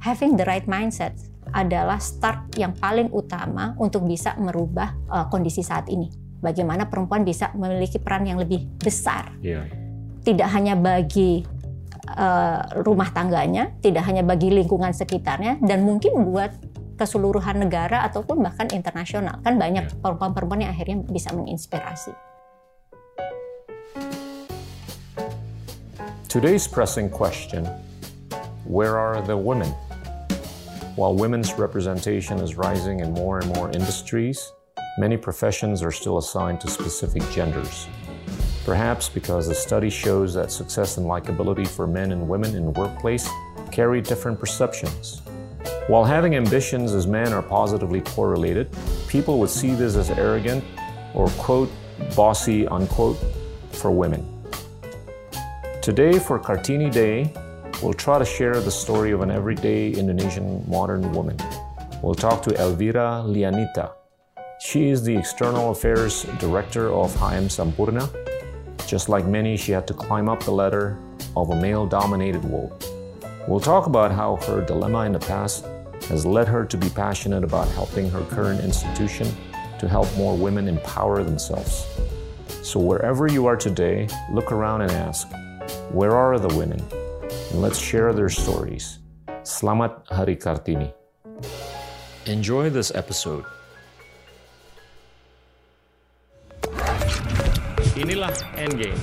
having the right mindset adalah start yang paling utama untuk bisa merubah uh, kondisi saat ini. Bagaimana perempuan bisa memiliki peran yang lebih besar, yeah. tidak hanya bagi uh, rumah tangganya, tidak hanya bagi lingkungan sekitarnya, dan mungkin buat keseluruhan negara ataupun bahkan internasional. Kan banyak ya. perempuan-perempuan yang akhirnya bisa menginspirasi. Today's pressing question, where are the women? While women's representation is rising in more and more industries, many professions are still assigned to specific genders. Perhaps because the study shows that success and likability for men and women in the workplace carry different perceptions. While having ambitions as men are positively correlated, people would see this as arrogant or, quote, bossy, unquote, for women. Today, for Cartini Day, we'll try to share the story of an everyday Indonesian modern woman. We'll talk to Elvira Lianita. She is the External Affairs Director of HM Sampurna. Just like many, she had to climb up the ladder of a male dominated world. We'll talk about how her dilemma in the past has led her to be passionate about helping her current institution to help more women empower themselves. So, wherever you are today, look around and ask, where are the women? And let's share their stories. Selamat Hari Kartini. Enjoy this episode. Inilah Endgame.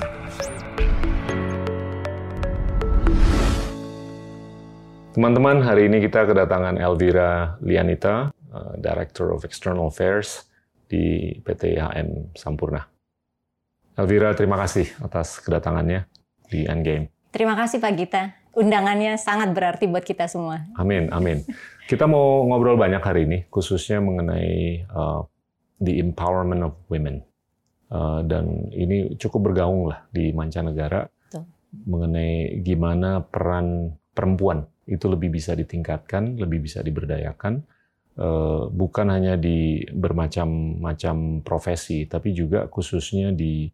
Teman-teman, hari ini kita kedatangan Elvira Lianita, uh, Director of External Affairs di PT HM Sampurna. Elvira, terima kasih atas kedatangannya di Endgame. Terima kasih Pak Gita. Undangannya sangat berarti buat kita semua. Amin, amin. Kita mau ngobrol banyak hari ini, khususnya mengenai uh, the empowerment of women. Uh, dan ini cukup bergaung lah di mancanegara Betul. mengenai gimana peran perempuan itu lebih bisa ditingkatkan, lebih bisa diberdayakan, uh, bukan hanya di bermacam-macam profesi, tapi juga khususnya di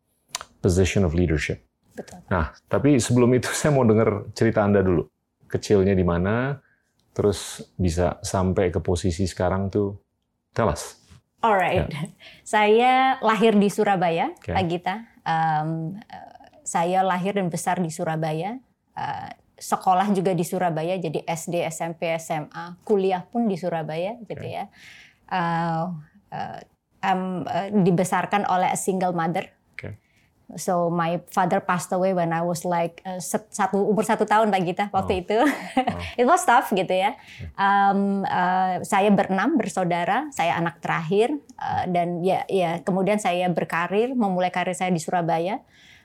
position of leadership. Betul. Nah, tapi sebelum itu saya mau dengar cerita Anda dulu. Kecilnya di mana, terus bisa sampai ke posisi sekarang tuh. Tell us. Alright, ya. saya lahir di Surabaya, okay. Pak Gita. Um, saya lahir dan besar di Surabaya. Uh, sekolah juga di Surabaya, jadi SD, SMP, SMA, kuliah pun di Surabaya, okay. gitu ya. Uh, uh, um, uh, dibesarkan oleh a single mother So my father passed away when I was like uh, satu umur satu tahun Pak Gita waktu oh. itu. Oh. It was tough gitu ya. Um, uh, saya berenam bersaudara, saya anak terakhir uh, dan ya ya kemudian saya berkarir, memulai karir saya di Surabaya.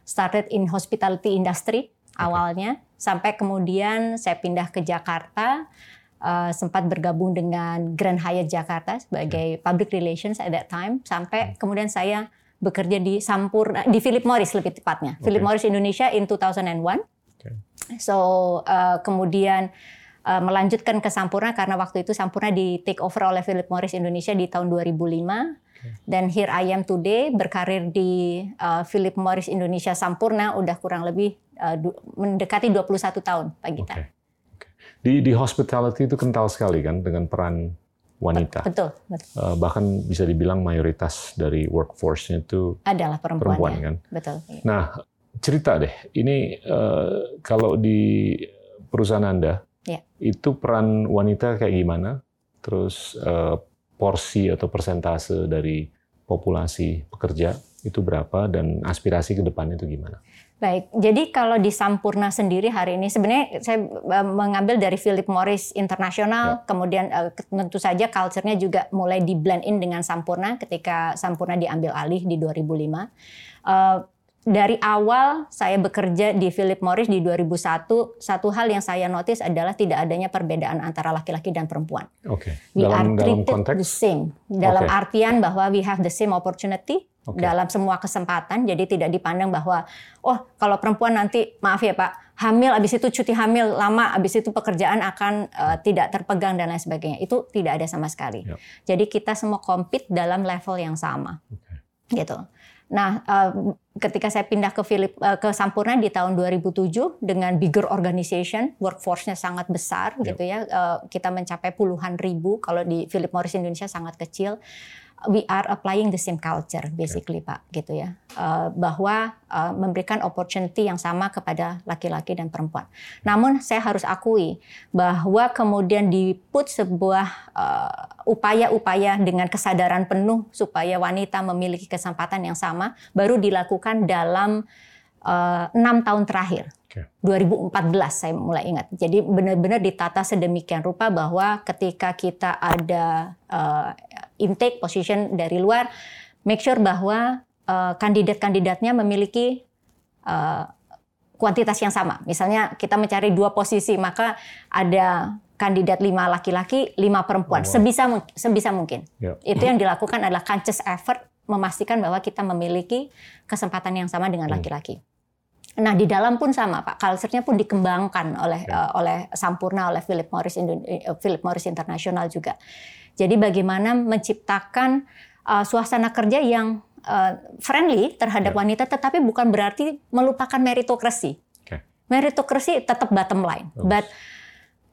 Started in hospitality industry okay. awalnya, sampai kemudian saya pindah ke Jakarta. Uh, sempat bergabung dengan Grand Hyatt Jakarta sebagai public relations at that time sampai hmm. kemudian saya bekerja di Sampurna di Philip Morris lebih tepatnya. Okay. Philip Morris Indonesia in 2001. Okay. So uh, kemudian uh, melanjutkan ke Sampurna karena waktu itu Sampurna di take over oleh Philip Morris Indonesia di tahun 2005. Okay. Dan here I am today berkarir di uh, Philip Morris Indonesia Sampurna udah kurang lebih uh, mendekati 21 tahun Pak Gita. Okay. Okay. Di di hospitality itu kental sekali kan dengan peran wanita. Betul, betul. Uh, bahkan bisa dibilang mayoritas dari workforce-nya itu adalah perempuan, perempuan ya. kan. Betul. Iya. Nah, cerita deh. Ini uh, kalau di perusahaan Anda ya. itu peran wanita kayak gimana? Terus uh, porsi atau persentase dari populasi pekerja itu berapa dan aspirasi ke depannya itu gimana? Baik, jadi kalau di Sampurna sendiri hari ini sebenarnya saya eh, mengambil dari Philip Morris Internasional, ya. kemudian uh, tentu saja culture-nya juga mulai di blend in dengan Sampurna ketika Sampurna diambil alih di 2005. Uh, dari awal saya bekerja di Philip Morris di 2001, satu hal yang saya notice adalah tidak adanya perbedaan antara laki-laki dan perempuan. Oke. Okay. We dalam, are treated dalam konteks? the same. Dalam okay. artian bahwa we have the same opportunity okay. dalam semua kesempatan. Jadi tidak dipandang bahwa oh kalau perempuan nanti maaf ya Pak hamil abis itu cuti hamil lama abis itu pekerjaan akan uh, tidak terpegang dan lain sebagainya. Itu tidak ada sama sekali. Yep. Jadi kita semua compete dalam level yang sama. Okay. Gitu. Nah, uh, ketika saya pindah ke Philip uh, ke Sampurna di tahun 2007 dengan bigger organization, workforce-nya sangat besar yep. gitu ya. Uh, kita mencapai puluhan ribu kalau di Philip Morris Indonesia sangat kecil we are applying the same culture basically yeah. Pak gitu ya uh, bahwa uh, memberikan opportunity yang sama kepada laki-laki dan perempuan. Namun saya harus akui bahwa kemudian diput sebuah uh, upaya-upaya dengan kesadaran penuh supaya wanita memiliki kesempatan yang sama baru dilakukan dalam enam uh, tahun terakhir. Okay. 2014 saya mulai ingat. Jadi benar-benar ditata sedemikian rupa bahwa ketika kita ada uh, intake position dari luar, make sure bahwa uh, kandidat-kandidatnya memiliki uh, kuantitas yang sama. Misalnya kita mencari dua posisi, maka ada kandidat lima laki-laki, lima perempuan, oh, wow. sebisa sebisa mungkin. Yep. Itu yang dilakukan adalah conscious effort memastikan bahwa kita memiliki kesempatan yang sama dengan hmm. laki-laki. Hmm. Nah di dalam pun sama Pak, culture-nya pun dikembangkan oleh ya. uh, oleh Sampurna, oleh Philip Morris Indo uh, Philip Morris International juga. Jadi bagaimana menciptakan uh, suasana kerja yang uh, friendly terhadap ya. wanita, tetapi bukan berarti melupakan meritokrasi. Okay. Meritokrasi tetap bottom line, Bagus. but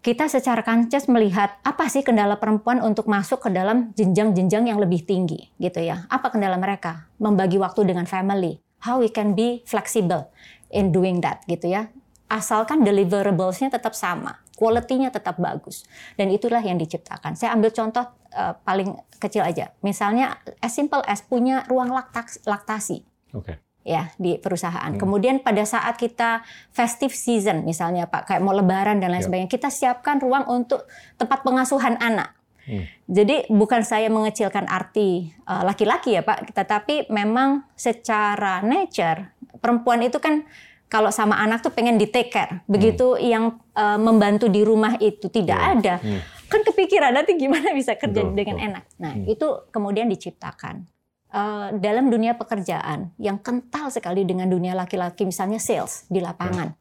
kita secara conscious melihat apa sih kendala perempuan untuk masuk ke dalam jenjang-jenjang yang lebih tinggi gitu ya. Apa kendala mereka? Membagi waktu dengan family. How we can be flexible in doing that gitu ya. Asalkan deliverables-nya tetap sama, quality-nya tetap bagus. Dan itulah yang diciptakan. Saya ambil contoh uh, paling kecil aja. Misalnya as simple as punya ruang laktasi. laktasi. Okay ya di perusahaan. Hmm. Kemudian pada saat kita festive season misalnya Pak kayak mau lebaran dan lain yeah. sebagainya, kita siapkan ruang untuk tempat pengasuhan anak. Hmm. Jadi bukan saya mengecilkan arti eh, laki-laki uh, ya Pak, tetapi memang secara nature perempuan itu kan kalau sama anak tuh pengen di take care. Begitu hmm. yang uh, membantu di rumah itu tidak yeah. ada, hmm. kan kepikiran nanti gimana bisa kerja betul, dengan enak. Nah, hmm. itu kemudian diciptakan. Uh, dalam dunia pekerjaan yang kental sekali dengan dunia laki-laki, misalnya sales di lapangan.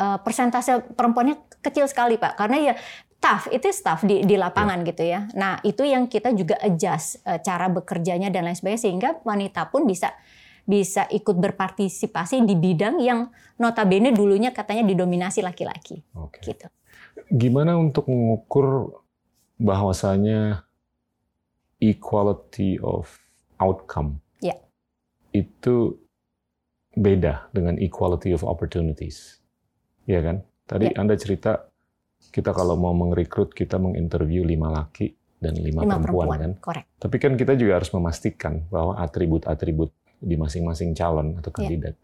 Uh, persentase perempuannya kecil sekali, Pak. Karena ya staff itu staff di di lapangan yeah. gitu ya. Nah, itu yang kita juga adjust uh, cara bekerjanya dan lain sebagainya sehingga wanita pun bisa bisa ikut berpartisipasi di bidang yang notabene dulunya katanya didominasi laki-laki. Okay. Gitu. Gimana untuk mengukur bahwasanya equality of outcome ya. itu beda dengan equality of opportunities, ya kan? Tadi ya. Anda cerita kita kalau mau merekrut kita menginterview lima laki dan lima, lima perempuan, perempuan kan. Correct. Tapi kan kita juga harus memastikan bahwa atribut-atribut di masing-masing calon atau iya. kandidat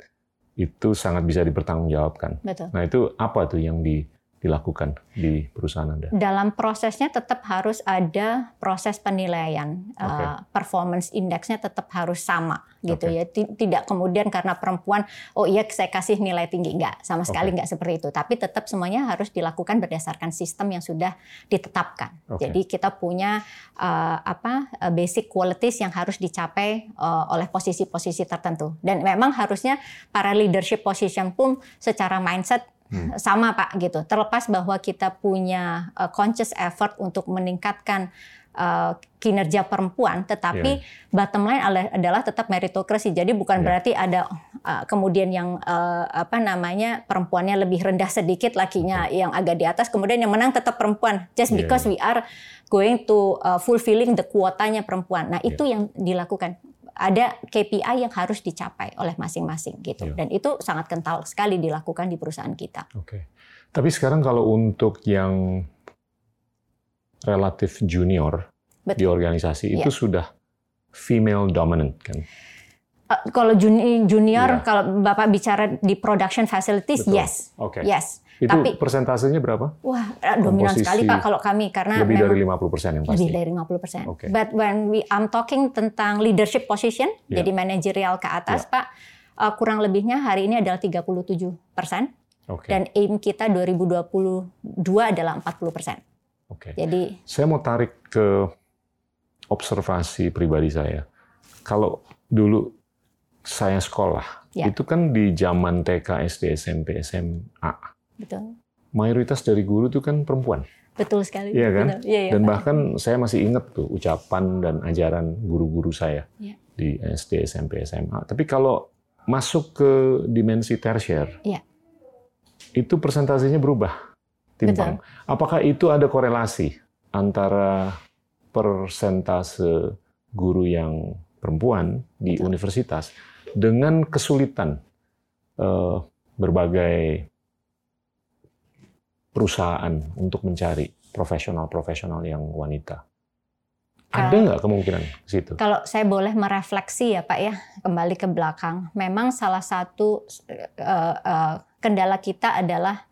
yeah. itu sangat bisa dipertanggungjawabkan. Betul. Nah itu apa tuh yang di dilakukan di perusahaan Anda? Dalam prosesnya tetap harus ada proses penilaian. Okay. Uh, performance indeksnya tetap harus sama gitu okay. ya. Tidak kemudian karena perempuan oh iya saya kasih nilai tinggi enggak, sama sekali okay. enggak seperti itu. Tapi tetap semuanya harus dilakukan berdasarkan sistem yang sudah ditetapkan. Okay. Jadi kita punya uh, apa uh, basic qualities yang harus dicapai uh, oleh posisi-posisi tertentu. Dan memang harusnya para leadership position pun secara mindset Hmm. sama Pak gitu. Terlepas bahwa kita punya uh, conscious effort untuk meningkatkan uh, kinerja perempuan, tetapi yeah. bottom line adalah tetap meritokrasi. Jadi bukan yeah. berarti ada uh, kemudian yang uh, apa namanya perempuannya lebih rendah sedikit, lakinya okay. yang agak di atas, kemudian yang menang tetap perempuan. Just yeah. because we are going to uh, fulfilling the kuotanya perempuan. Nah, yeah. itu yang dilakukan ada KPI yang harus dicapai oleh masing-masing gitu. Ya. Dan itu sangat kental sekali dilakukan di perusahaan kita. Oke. Tapi sekarang kalau untuk yang relatif junior Betul. di organisasi ya. itu sudah female dominant kan? Uh, kalau junior, ya. kalau Bapak bicara di production facilities, Betul. yes. Okay. Yes. Itu Tapi, persentasenya berapa? Wah, eh, dominan sekali Pak kalau kami karena lebih dari 50 persen yang pasti. Lebih dari 50 persen. Okay. But when we I'm talking tentang leadership position, yeah. jadi manajerial ke atas, yeah. Pak, uh, kurang lebihnya hari ini adalah 37 persen. Okay. Dan aim kita 2022 adalah 40 persen. Oke. Okay. Jadi saya mau tarik ke observasi pribadi saya. Kalau dulu saya sekolah, ya. itu kan di zaman TK, SD, SMP, SMA Betul. Mayoritas dari guru itu kan perempuan. Betul sekali. Iya kan? Iya, iya, dan Pak. bahkan saya masih ingat tuh ucapan dan ajaran guru-guru saya Iya. di SD, SMP, SMA. Tapi kalau masuk ke dimensi tersier, Iya. itu persentasenya berubah, timpang. Apakah itu ada korelasi antara persentase guru yang perempuan di Betul. universitas dengan kesulitan eh, berbagai perusahaan untuk mencari profesional-profesional yang wanita. Ada nggak kemungkinan ke situ? Kalau saya boleh merefleksi ya Pak ya, kembali ke belakang. Memang salah satu eh, eh, kendala kita adalah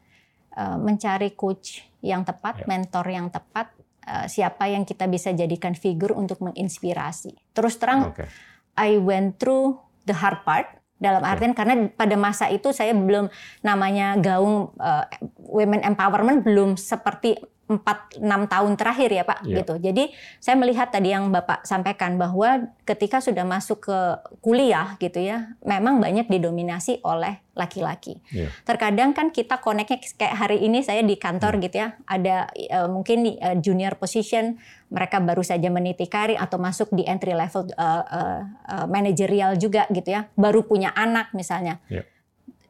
eh, mencari coach yang tepat, Ya. mentor yang tepat, eh, siapa yang kita bisa jadikan figur untuk menginspirasi. Terus terang, Oke. I went through the hard part dalam artian karena pada masa itu saya belum namanya gaung eh, women empowerment belum seperti 4 6 tahun terakhir ya Pak Iya. gitu. Jadi saya melihat tadi yang Bapak sampaikan bahwa ketika sudah masuk ke kuliah gitu ya, memang banyak didominasi oleh laki-laki. Iya. Terkadang kan kita connect-nya kayak hari ini saya di kantor gitu ya, ada eh, mungkin di, eh, junior position mereka baru saja meniti karir atau masuk di entry level eh, eh, eh, manajerial juga gitu ya, baru punya anak misalnya. Iya.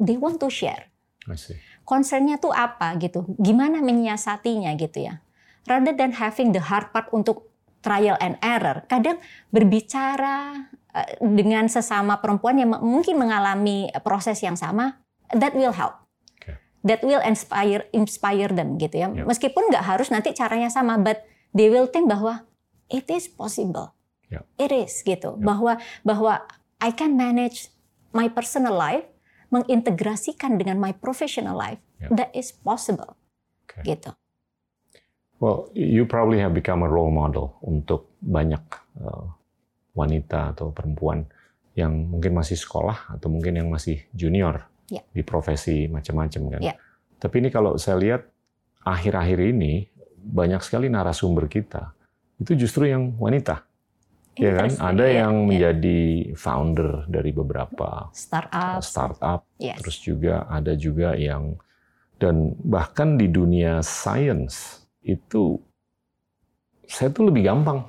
They want to share I see. Concernnya tuh apa gitu, gimana menyiasatinya gitu ya. Rather than having the hard part untuk trial and error, kadang berbicara eh, dengan sesama perempuan yang mungkin mengalami proses yang sama, that will help. That will inspire inspire them gitu ya. Yep. Meskipun nggak harus nanti caranya sama, but they will think bahwa it is possible. Yep. It is gitu. Yep. Bahwa bahwa I can manage my personal life mengintegrasikan dengan my professional life. Yep. That is possible. Oke. Gitu. Well, you probably have become a role model untuk banyak uh, wanita atau perempuan yang mungkin masih sekolah atau mungkin yang masih junior Ya. di profesi macam-macam kan. Ya. Tapi ini kalau saya lihat akhir-akhir ini banyak sekali narasumber kita itu justru yang wanita, ya kan? Ada Iya, yang iya. menjadi founder dari beberapa startup. startup Yes. Terus juga ada juga yang dan bahkan di dunia science itu saya tuh lebih gampang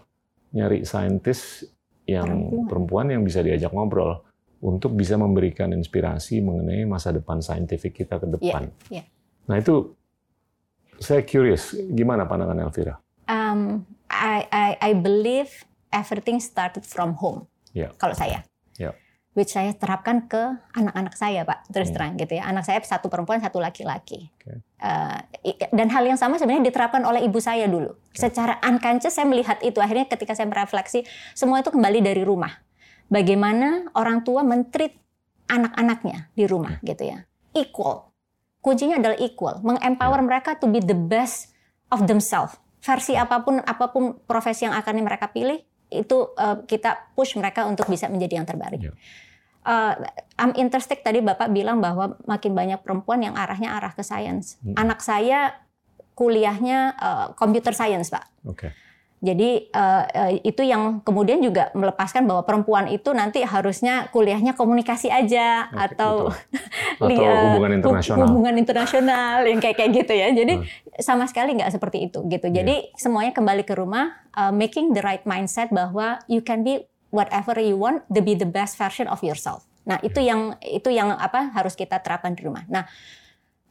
nyari saintis yang Perempuan. perempuan, yang bisa diajak ngobrol untuk bisa memberikan inspirasi mengenai masa depan saintifik kita ke depan. iya. Nah itu saya curious gimana pandangan Elvira? Um, I, I I believe everything started from home. Ya. Kalau saya. Ya. Which saya terapkan ke anak-anak saya, Pak. Terus Hmm. terang gitu ya. Anak saya satu perempuan, satu laki-laki. Oke. Uh, i- dan hal yang sama sebenarnya diterapkan oleh ibu saya dulu. Secara unconscious saya melihat itu. Akhirnya ketika saya merefleksi, semua itu kembali dari rumah. Bagaimana orang tua mentreat anak-anaknya di rumah gitu ya. Equal. Kuncinya adalah equal. Mengempower mereka to be the best of themselves. Versi apa pun apa pun profesi yang akan mereka pilih itu uh, kita push mereka untuk bisa menjadi yang terbaik. Uh, I'm interested tadi Bapak bilang bahwa makin banyak perempuan yang arahnya arah ke science. Hmm. Anak saya kuliahnya uh, computer science, Pak. Oke. Jadi uh, uh, itu yang kemudian juga melepaskan bahwa perempuan itu nanti harusnya kuliahnya komunikasi aja Oke, atau Atau hubungan hu- internasional. hubungan internasional yang kayak kayak gitu ya. Jadi Hmm. sama sekali nggak seperti itu gitu. Jadi semuanya kembali ke rumah, uh, making the right mindset bahwa you can be whatever you want, to be the best version of yourself. Nah itu Iya. yang itu yang apa harus kita terapkan di rumah. Nah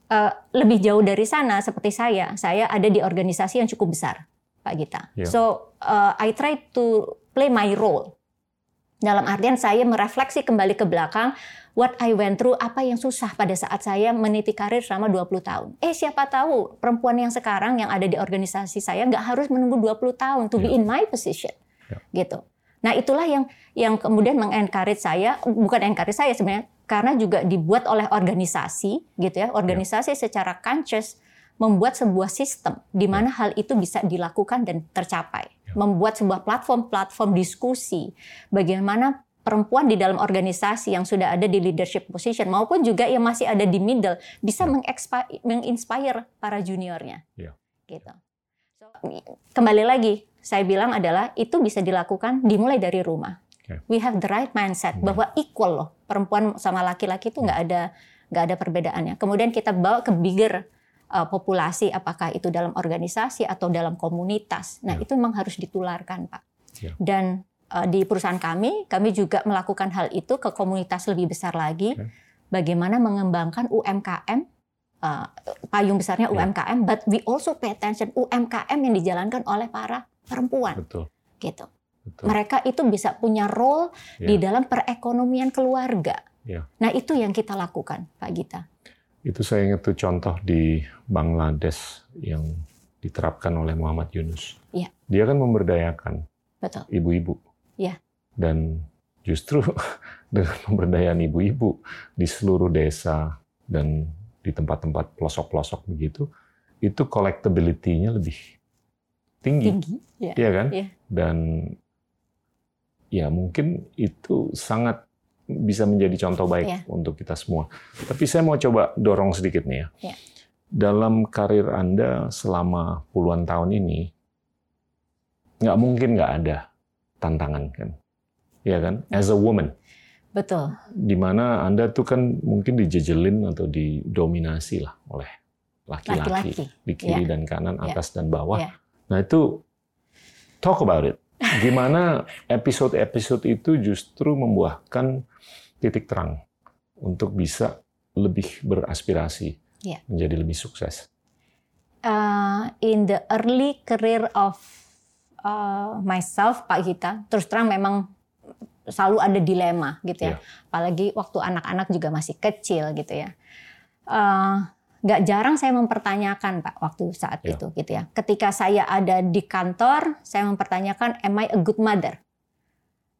uh, lebih jauh dari sana seperti saya, saya ada di organisasi yang cukup besar, Pak Gita. Iya. So uh, I try to play my role. Dalam artian saya merefleksi kembali ke belakang what I went through, apa yang susah pada saat saya meniti karir selama 20 tahun. Eh siapa tahu perempuan yang sekarang yang ada di organisasi saya nggak harus menunggu 20 tahun to be Ya. in my position. Ya. Gitu. Nah, itulah yang yang kemudian mengencourage saya, bukan encourage saya sebenarnya karena juga dibuat oleh organisasi gitu ya. Organisasi secara conscious membuat sebuah sistem di mana hal itu bisa dilakukan dan tercapai. Ya. Membuat sebuah platform-platform diskusi bagaimana perempuan di dalam organisasi yang sudah ada di leadership position maupun juga yang masih ada di middle bisa Ya. menginspire para juniornya. Ya. Gitu. So, kembali lagi saya bilang adalah itu bisa dilakukan dimulai dari rumah. We have the right mindset bahwa equal loh perempuan sama laki-laki itu nggak ada nggak ada perbedaannya. Kemudian kita bawa ke bigger uh, populasi, apakah itu dalam organisasi atau dalam komunitas. Nah, ya. itu memang harus ditularkan, Pak. Ya. Dan uh, di perusahaan kami, kami juga melakukan hal itu ke komunitas lebih besar lagi. Ya. Bagaimana mengembangkan UMKM, uh, payung besarnya UMKM, ya. but we also pay attention UMKM yang dijalankan oleh para perempuan. Betul. Gitu. Betul. Mereka itu bisa punya role ya. di dalam perekonomian keluarga. Ya. Nah, itu yang kita lakukan, Pak Gita. Itu saya ingat tuh contoh di Bangladesh yang diterapkan oleh Muhammad Yunus. Ya. Dia kan memberdayakan ibu-ibu. Ya. Dan justru dengan pemberdayaan ibu-ibu di seluruh desa dan di tempat-tempat pelosok-pelosok begitu, itu collectability-nya lebih tinggi. Tinggi, ya. Iya kan? Ya. Dan ya mungkin itu sangat bisa menjadi contoh baik yeah. untuk kita semua. Tapi saya mau coba dorong sedikit nih ya. Yeah. Dalam karir Anda selama puluhan tahun ini, nggak mungkin nggak ada tantangan kan? Ya kan? As a woman. Betul. Di mana Anda tuh kan mungkin dijejelin atau didominasi lah oleh laki-laki di kiri yeah. dan kanan, ya. atas yeah. dan bawah. Yeah. Nah itu talk about it. Gimana episode-episode itu justru membuahkan titik terang untuk bisa lebih beraspirasi, yeah. menjadi lebih sukses. Uh, in the early career of uh, myself, Pak Gita, terus terang memang selalu ada dilema gitu ya. Yeah. Apalagi waktu anak-anak juga masih kecil gitu ya. Uh, nggak jarang saya mempertanyakan Pak waktu saat ya. itu gitu ya. Ketika saya ada di kantor, saya mempertanyakan am I a good mother?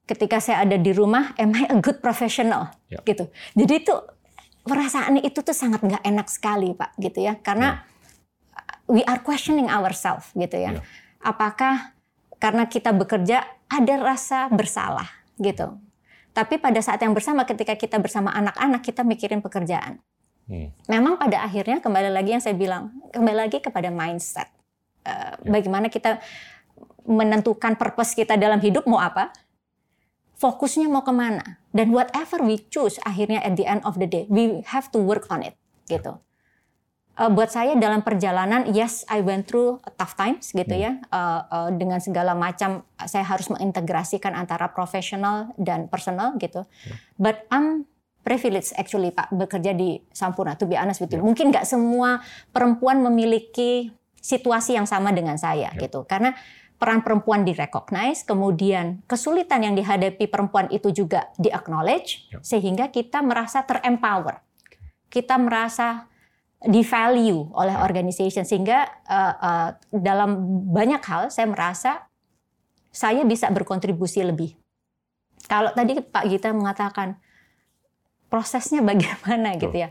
Ketika saya ada di rumah, am I a good professional? Ya. Gitu. Jadi itu perasaan itu tuh sangat nggak enak sekali Pak gitu ya. Karena ya. we are questioning ourselves gitu ya. ya. Apakah karena kita bekerja ada rasa bersalah gitu. Tapi pada saat yang bersama ketika kita bersama anak-anak kita mikirin pekerjaan. Hmm. Memang pada akhirnya kembali lagi yang saya bilang, kembali lagi kepada mindset. Uh, ya. Bagaimana kita menentukan purpose kita dalam hidup mau apa, fokusnya mau ke mana, dan whatever we choose akhirnya at the end of the day we have to work on it gitu. Uh, buat saya dalam perjalanan, yes, I went through tough times gitu hmm. ya, uh, uh, dengan segala macam saya harus mengintegrasikan antara profesional dan personal gitu. Hmm. But I'm privilege actually Pak bekerja di Sampurna to be honest with you. Yeah. Mungkin nggak semua perempuan memiliki situasi yang sama dengan saya yeah. gitu. Karena peran perempuan direcognize, kemudian kesulitan yang dihadapi perempuan itu juga di-acknowledge yeah. sehingga kita merasa terempower. Kita merasa di value oleh yeah. organization sehingga uh, uh, dalam banyak hal saya merasa saya bisa berkontribusi lebih. Kalau tadi Pak Gita mengatakan prosesnya bagaimana gitu ya.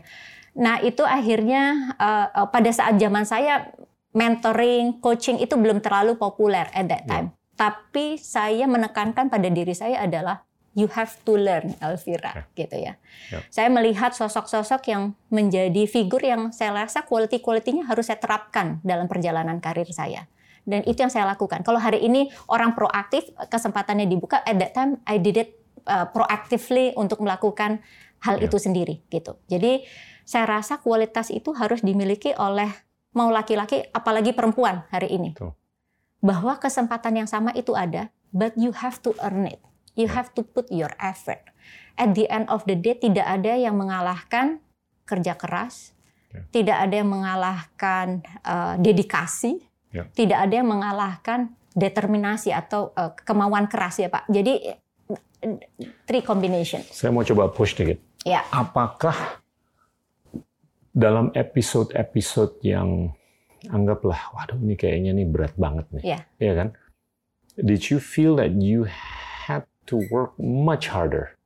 Nah itu akhirnya uh, pada saat zaman saya mentoring, coaching itu belum terlalu populer at that ya. time. Yeah. Tapi saya menekankan pada diri saya adalah you have to learn, Elvira, yeah. gitu ya. Yeah. Saya melihat sosok-sosok yang menjadi figur yang saya rasa quality-quality-nya harus saya terapkan dalam perjalanan karir saya. Dan itu yang saya lakukan. Kalau hari ini orang proaktif, kesempatannya dibuka, at that time I did it uh, proactively untuk melakukan hal yeah. itu sendiri gitu. Jadi saya rasa kualitas itu harus dimiliki oleh mau laki-laki apalagi perempuan hari ini. Tuh. Bahwa kesempatan yang sama itu ada, but you have to earn it. You yeah. have to put your effort. At the end of the day tidak ada yang mengalahkan kerja keras, yeah. tidak ada yang mengalahkan uh, dedikasi, yeah. tidak ada yang mengalahkan determinasi atau uh, kemauan keras ya Pak. Jadi three combination. Saya mau coba push dikit. Ya. Apakah dalam episode-episode yang anggaplah, waduh ini kayaknya nih berat banget nih, ya, ya kan? Did you feel that you had to work much harder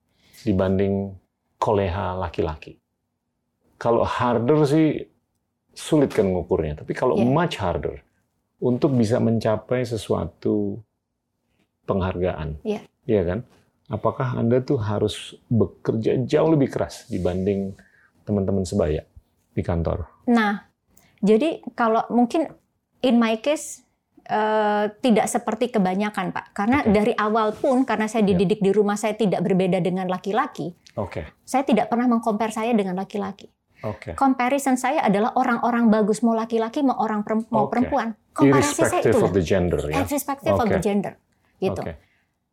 dibanding koleha laki-laki? Kalau harder sih sulit kan ngukurnya, tapi kalau yeah. much harder untuk bisa mencapai sesuatu penghargaan, yeah. Ya kan? apakah Anda tuh harus bekerja jauh lebih keras dibanding teman-teman sebaya di kantor? Nah, jadi kalau mungkin in my case uh, tidak seperti kebanyakan Pak, karena okay. dari awal pun karena saya ya. dididik yeah. di rumah saya tidak berbeda dengan laki-laki. Oke. Okay. Saya tidak pernah mengkompar saya dengan laki-laki. Okay. Comparison saya adalah orang-orang bagus mau laki-laki mau orang perempuan, mau Okay. perempuan. Komparasi saya Irrespective itu of the gender ya. irrespective of Oke. the gender gitu. Oke.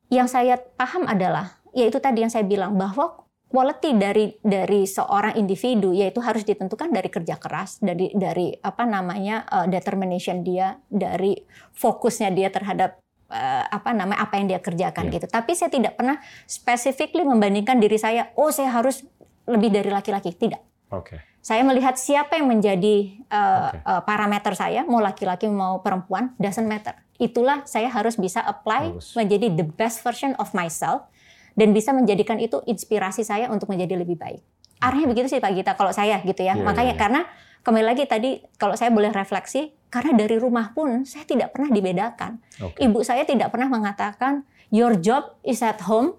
Yang saya paham adalah yaitu tadi yang saya bilang bahwa quality dari dari seorang individu yaitu harus ditentukan dari kerja keras, dari dari apa namanya uh, determination dia, dari fokusnya dia terhadap uh, apa namanya apa yang dia kerjakan Iya. gitu. Tapi saya tidak pernah specifically membandingkan diri saya, oh saya harus lebih dari laki-laki. Tidak. Oke. Saya melihat siapa yang menjadi uh, Oke. uh, parameter saya, mau laki-laki mau perempuan, doesn't matter. Itulah saya harus bisa apply Bagus. menjadi the best version of myself dan bisa menjadikan itu inspirasi saya untuk menjadi lebih baik. Arahnya begitu sih Pak Gita kalau saya gitu ya. Iya, Makanya iya, iya. karena kembali lagi tadi kalau saya boleh refleksi karena dari rumah pun saya tidak pernah dibedakan. Oke. Ibu saya tidak pernah mengatakan your job is at home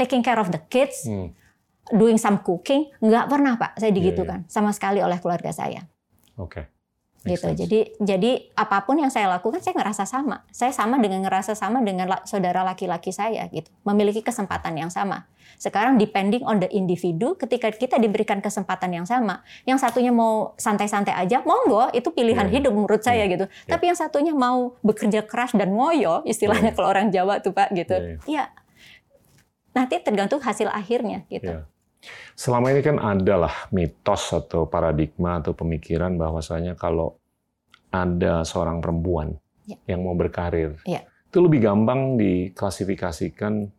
taking care of the kids, Hmm. Doing some cooking, nggak pernah Pak saya Iya, digitukan sama sekali oleh keluarga saya Oke. Makes gitu. sense. Jadi jadi apa pun yang saya lakukan saya ngerasa sama. Saya sama dengan ngerasa sama dengan la- saudara laki-laki saya gitu. Memiliki kesempatan yang sama. Sekarang depending on the individu ketika kita diberikan kesempatan yang sama, yang satunya mau santai-santai aja, monggo itu pilihan Iya, iya. hidup menurut saya Iya, gitu. Tapi yang satunya mau bekerja keras dan ngoyo, istilahnya Iya. kalau orang Jawa tuh Pak gitu. Iya, Ya nanti tergantung hasil akhirnya gitu. Iya. Selama ini kan adalah mitos atau paradigma atau pemikiran bahwasanya kalau ada seorang perempuan Ya. yang mau berkarir, Ya. itu lebih gampang diklasifikasikan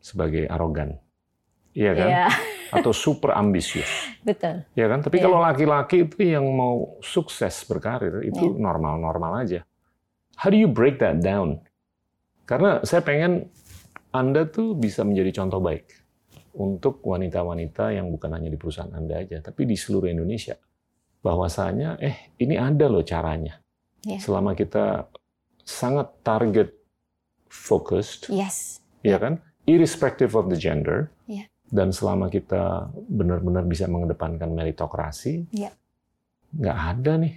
sebagai arogan, iya kan? Iya, Atau super ambisius, betul. ya kan? Tapi Iya. kalau laki-laki itu yang mau sukses berkarir itu Iya. normal-normal aja. How do you break that down? Karena saya pengen Anda tuh bisa menjadi contoh baik untuk wanita-wanita yang bukan hanya di perusahaan Anda aja, tapi di seluruh Indonesia. Bahwasanya, eh ini ada loh caranya. Iya. Selama kita sangat target focused, Yes. ya kan, irrespective of the gender, Iya. dan selama kita benar-benar bisa mengedepankan meritokrasi, Iya. nggak ada nih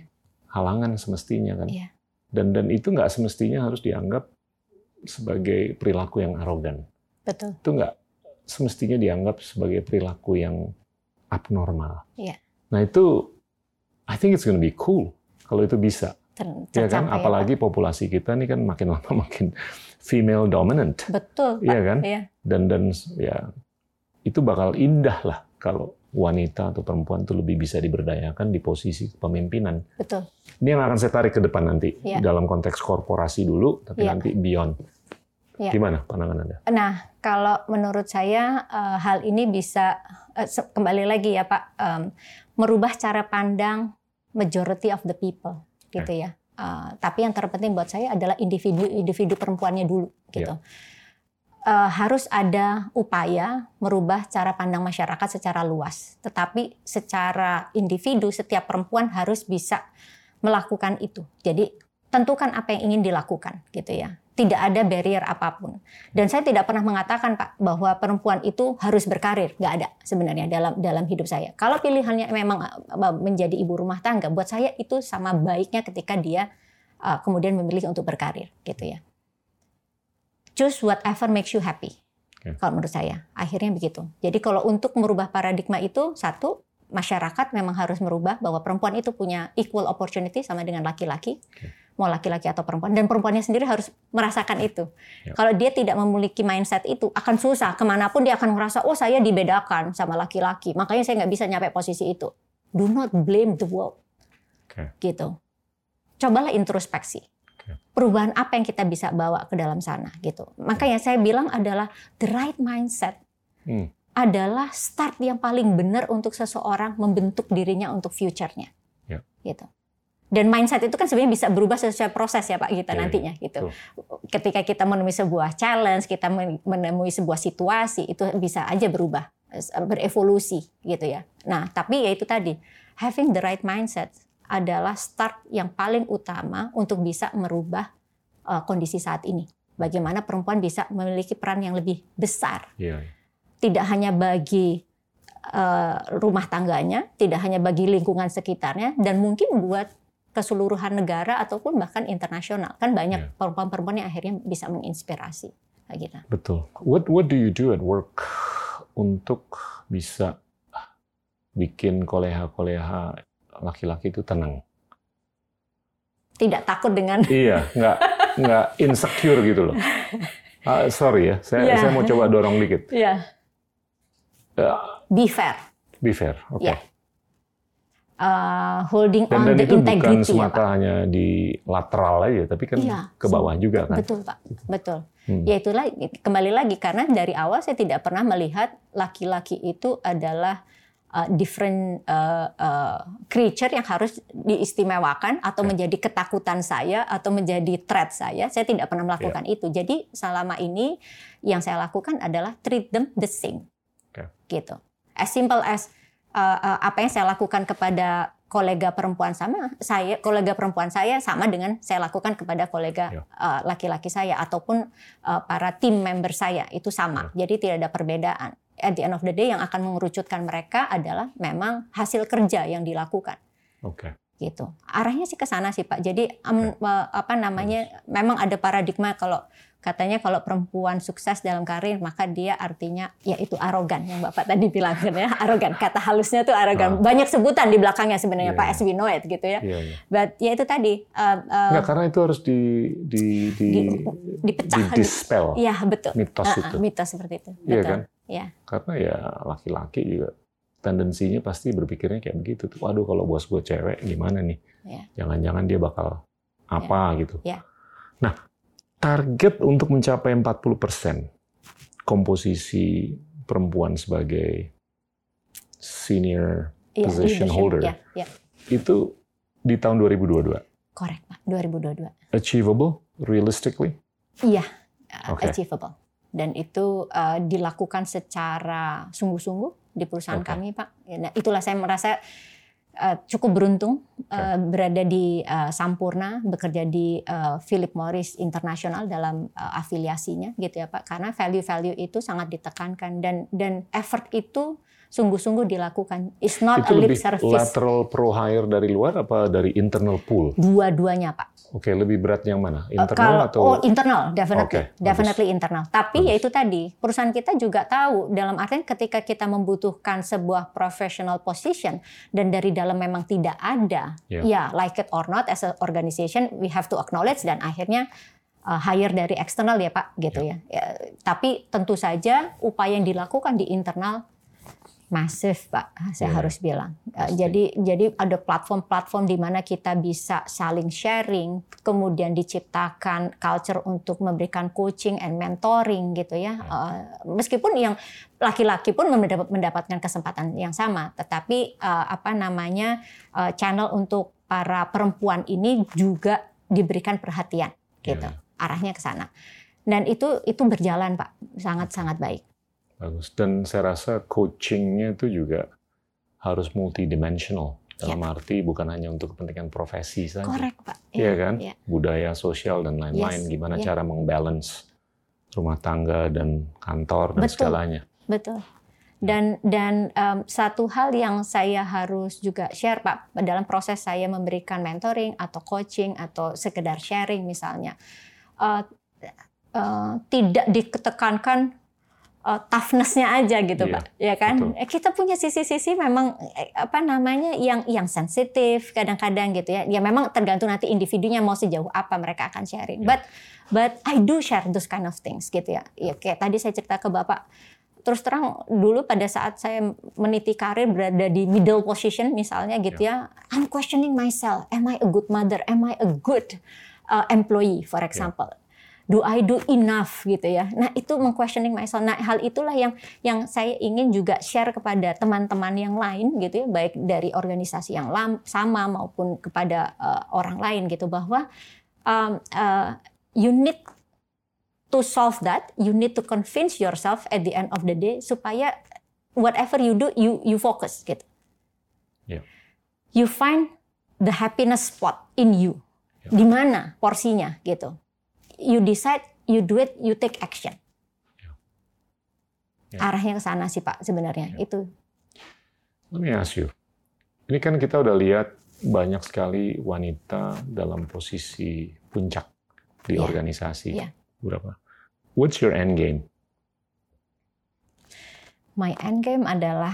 halangan semestinya kan. Iya. Dan dan itu nggak semestinya harus dianggap sebagai perilaku yang arogan. Betul. Itu nggak semestinya dianggap sebagai perilaku yang abnormal. Iya. Nah itu, I think it's gonna be cool kalau itu bisa, Ter- ya kan? tercapai ya, Apalagi populasi kita nih kan makin lama makin female dominant. Betul. Iya kan? Iya. dan dan ya itu bakal indah lah kalau wanita atau perempuan tuh lebih bisa diberdayakan di posisi kepemimpinan. Betul. Ini yang akan saya tarik ke depan nanti Iya. dalam konteks korporasi dulu, tapi Iya. nanti beyond. Iya. Gimana pandangan Anda? Nah, kalau menurut saya eh, hal ini bisa eh, kembali lagi ya Pak, merubah cara pandang majority of the people, gitu ya. Eh, tapi yang terpenting buat saya adalah individu-individu perempuannya dulu, gitu. Eh, harus ada upaya merubah cara pandang masyarakat secara luas, tetapi secara individu setiap perempuan harus bisa melakukan itu. Jadi tentukan apa yang ingin dilakukan, gitu ya. Tidak ada barrier apa pun. Dan saya tidak pernah mengatakan Pak bahwa perempuan itu harus berkarir, nggak ada sebenarnya dalam dalam hidup saya. Kalau pilihannya memang uh, menjadi ibu rumah tangga, buat saya itu sama baiknya ketika dia uh, kemudian memilih untuk berkarir, gitu ya. Choose whatever makes you happy. Kalau menurut saya, akhirnya begitu. Jadi kalau untuk merubah paradigma itu satu masyarakat memang harus merubah bahwa perempuan itu punya equal opportunity sama dengan laki-laki, mau laki-laki atau perempuan, dan perempuannya sendiri harus merasakan itu. Ya. Kalau dia tidak memiliki mindset itu, akan susah. Ke mana pun dia akan merasa, oh saya dibedakan sama laki-laki, makanya saya nggak bisa nyampe posisi itu. Do not blame the world. Oke. Gitu. Cobalah introspeksi. Perubahan apa yang kita bisa bawa ke dalam sana gitu. Makanya saya bilang adalah the right mindset Hmm. adalah start yang paling benar untuk seseorang membentuk dirinya untuk future-nya. Ya. Gitu. Dan mindset itu kan sebenarnya bisa berubah sesuai proses ya Pak kita Ya, ya. nantinya gitu. Betul. Ketika kita menemui sebuah challenge, kita men- menemui sebuah situasi itu bisa aja berubah, berevolusi gitu ya. Nah, tapi ya itu tadi, having the right mindset adalah start yang paling utama untuk bisa merubah uh, kondisi saat ini. Bagaimana perempuan bisa memiliki peran yang lebih besar Iya. tidak hanya bagi uh, rumah tangganya, tidak hanya bagi lingkungan sekitarnya, dan mungkin buat keseluruhan negara ataupun bahkan internasional. Kan banyak Ya. perempuan-perempuan yang akhirnya bisa menginspirasi. Kayak gitu. Betul. What What do you do at work untuk bisa bikin koleha-koleha laki-laki itu tenang? Tidak takut dengan Iya, nggak nggak insecure gitu loh. Uh, sorry ya, saya Iya. saya mau coba dorong dikit. ya Uh, be fair, be fair, oke. Iya. Uh, holding Dan, on dan the itu bukan integrity ya, semata Pak. hanya di lateral aja, tapi kan Iya, ke bawah juga kan. Betul Pak, betul. Hmm. Ya itulah kembali lagi karena dari awal saya tidak pernah melihat laki-laki itu adalah uh, different uh, uh, creature yang harus diistimewakan atau Ya. menjadi ketakutan saya atau menjadi threat saya. Saya tidak pernah melakukan Ya. itu. Jadi selama ini yang saya lakukan adalah treat them the same, Oke. gitu. As simple as uh, uh, apa yang saya lakukan kepada kolega perempuan sama saya kolega perempuan saya sama dengan saya lakukan kepada kolega Ya. uh, laki-laki saya ataupun uh, para tim member saya itu sama. Ya. Jadi tidak ada perbedaan. At the end of the day yang akan mengerucutkan mereka adalah memang hasil kerja yang dilakukan Oke. Gitu. Arahnya sih ke sana sih Pak. Jadi eh, apa namanya memang ada paradigma kalau katanya kalau perempuan sukses dalam karir maka dia artinya ya itu arogan yang Bapak tadi bilang kan ya arogan. Kata halusnya tuh arogan. Ah. Banyak sebutan di belakangnya sebenarnya Iya, Pak iya. as we know it gitu ya. Iya, iya. But ya itu tadi eh, eh, Nggak, karena itu harus di di di, Di- dipecah. di dispel Iya betul. mitos ah, itu. mitos seperti itu. Iya Betul. kan? Iya. Karena ya laki-laki juga tendensinya pasti berpikirnya kayak begitu tuh. Waduh kalau bos gue cewek gimana nih? Iya. Jangan-jangan dia bakal apa gitu. Iya. Nah, target untuk mencapai 40% komposisi perempuan sebagai senior Iya, Position holder. Iya, iya. itu di tahun 2022. Correct Pak. 2022. Achievable, realistically? Iya, Oke. achievable. Dan itu uh, dilakukan secara sungguh-sungguh di perusahaan Oke. kami, Pak. Ya, Nah, itulah saya merasa uh, cukup beruntung uh, berada di uh, Sampurna, bekerja di uh, Philip Morris International dalam uh, afiliasinya, gitu ya, Pak. Karena value-value itu sangat ditekankan dan dan effort itu sungguh-sungguh dilakukan. It's not itu a lip lebih service. lateral pro hire dari luar apa dari internal pool? Dua-duanya, Pak. Oke, lebih berat yang mana? Uh, Internal kalau- atau oh internal definitely bagus. definitely internal tapi Bagus. ya itu tadi perusahaan kita juga tahu dalam artian ketika kita membutuhkan sebuah professional position dan dari dalam memang tidak ada Ya. ya like it or not as a organization we have to acknowledge dan akhirnya uh, hire dari eksternal ya Pak gitu ya. Ya, tapi tentu saja upaya yang dilakukan di internal masif Pak saya Ya, harus bilang. Uh, pasti. jadi jadi ada platform-platform di mana kita bisa saling sharing kemudian diciptakan culture untuk memberikan coaching and mentoring gitu ya. Uh, meskipun yang laki-laki pun mendapat- mendapatkan kesempatan yang sama tetapi uh, apa namanya uh, channel untuk para perempuan ini juga diberikan perhatian gitu Ya. arahnya ke sana. Dan itu itu berjalan Pak sangat sangat baik bagus? Dan saya rasa coachingnya itu juga harus multidimensional dalam arti bukan hanya untuk kepentingan profesi saja. korek Pak Iya kan? iya. Budaya sosial dan lain-lain. Yes, Gimana iya. cara mengbalance rumah tangga dan kantor dan Betul. segalanya. Betul. Dan dan em, satu hal yang saya harus juga share Pak dalam proses saya memberikan mentoring atau coaching atau sekedar sharing misalnya eh, eh, tidak diketekankan eh, toughness-nya aja gitu Iya, Pak, ya kan? betul. Eh, Kita punya sisi-sisi memang eh, apa namanya yang yang sensitif kadang-kadang gitu ya. Ya memang tergantung nanti individunya mau sejauh apa mereka akan sharing. Iya. But but I do share those kind of things gitu ya. Ya kayak tadi saya cerita ke Bapak terus terang dulu pada saat saya meniti karir berada di middle position misalnya gitu ya, I'm questioning myself, am I a good mother, am I a good uh, employee for example. Do I do enough gitu ya. Nah, itu meng-questioning myself. Nah, hal itulah yang yang saya ingin juga share kepada teman-teman yang lain gitu ya, baik dari organisasi yang sama maupun kepada uh, orang lain gitu bahwa um, uh, you need to solve that, you need to convince yourself at the end of the day supaya whatever you do you you focus gitu. Yeah. You find the happiness spot in you. Yeah. Di mana porsinya gitu. You decide, you do it, you take action. Yeah. Arahnya ke sana sih Pak sebenarnya. Yeah. Itu Let me ask you. Ini kan kita udah lihat banyak sekali wanita dalam posisi puncak di Iya. organisasi. Iya. Berapa? What's your end game? my end game adalah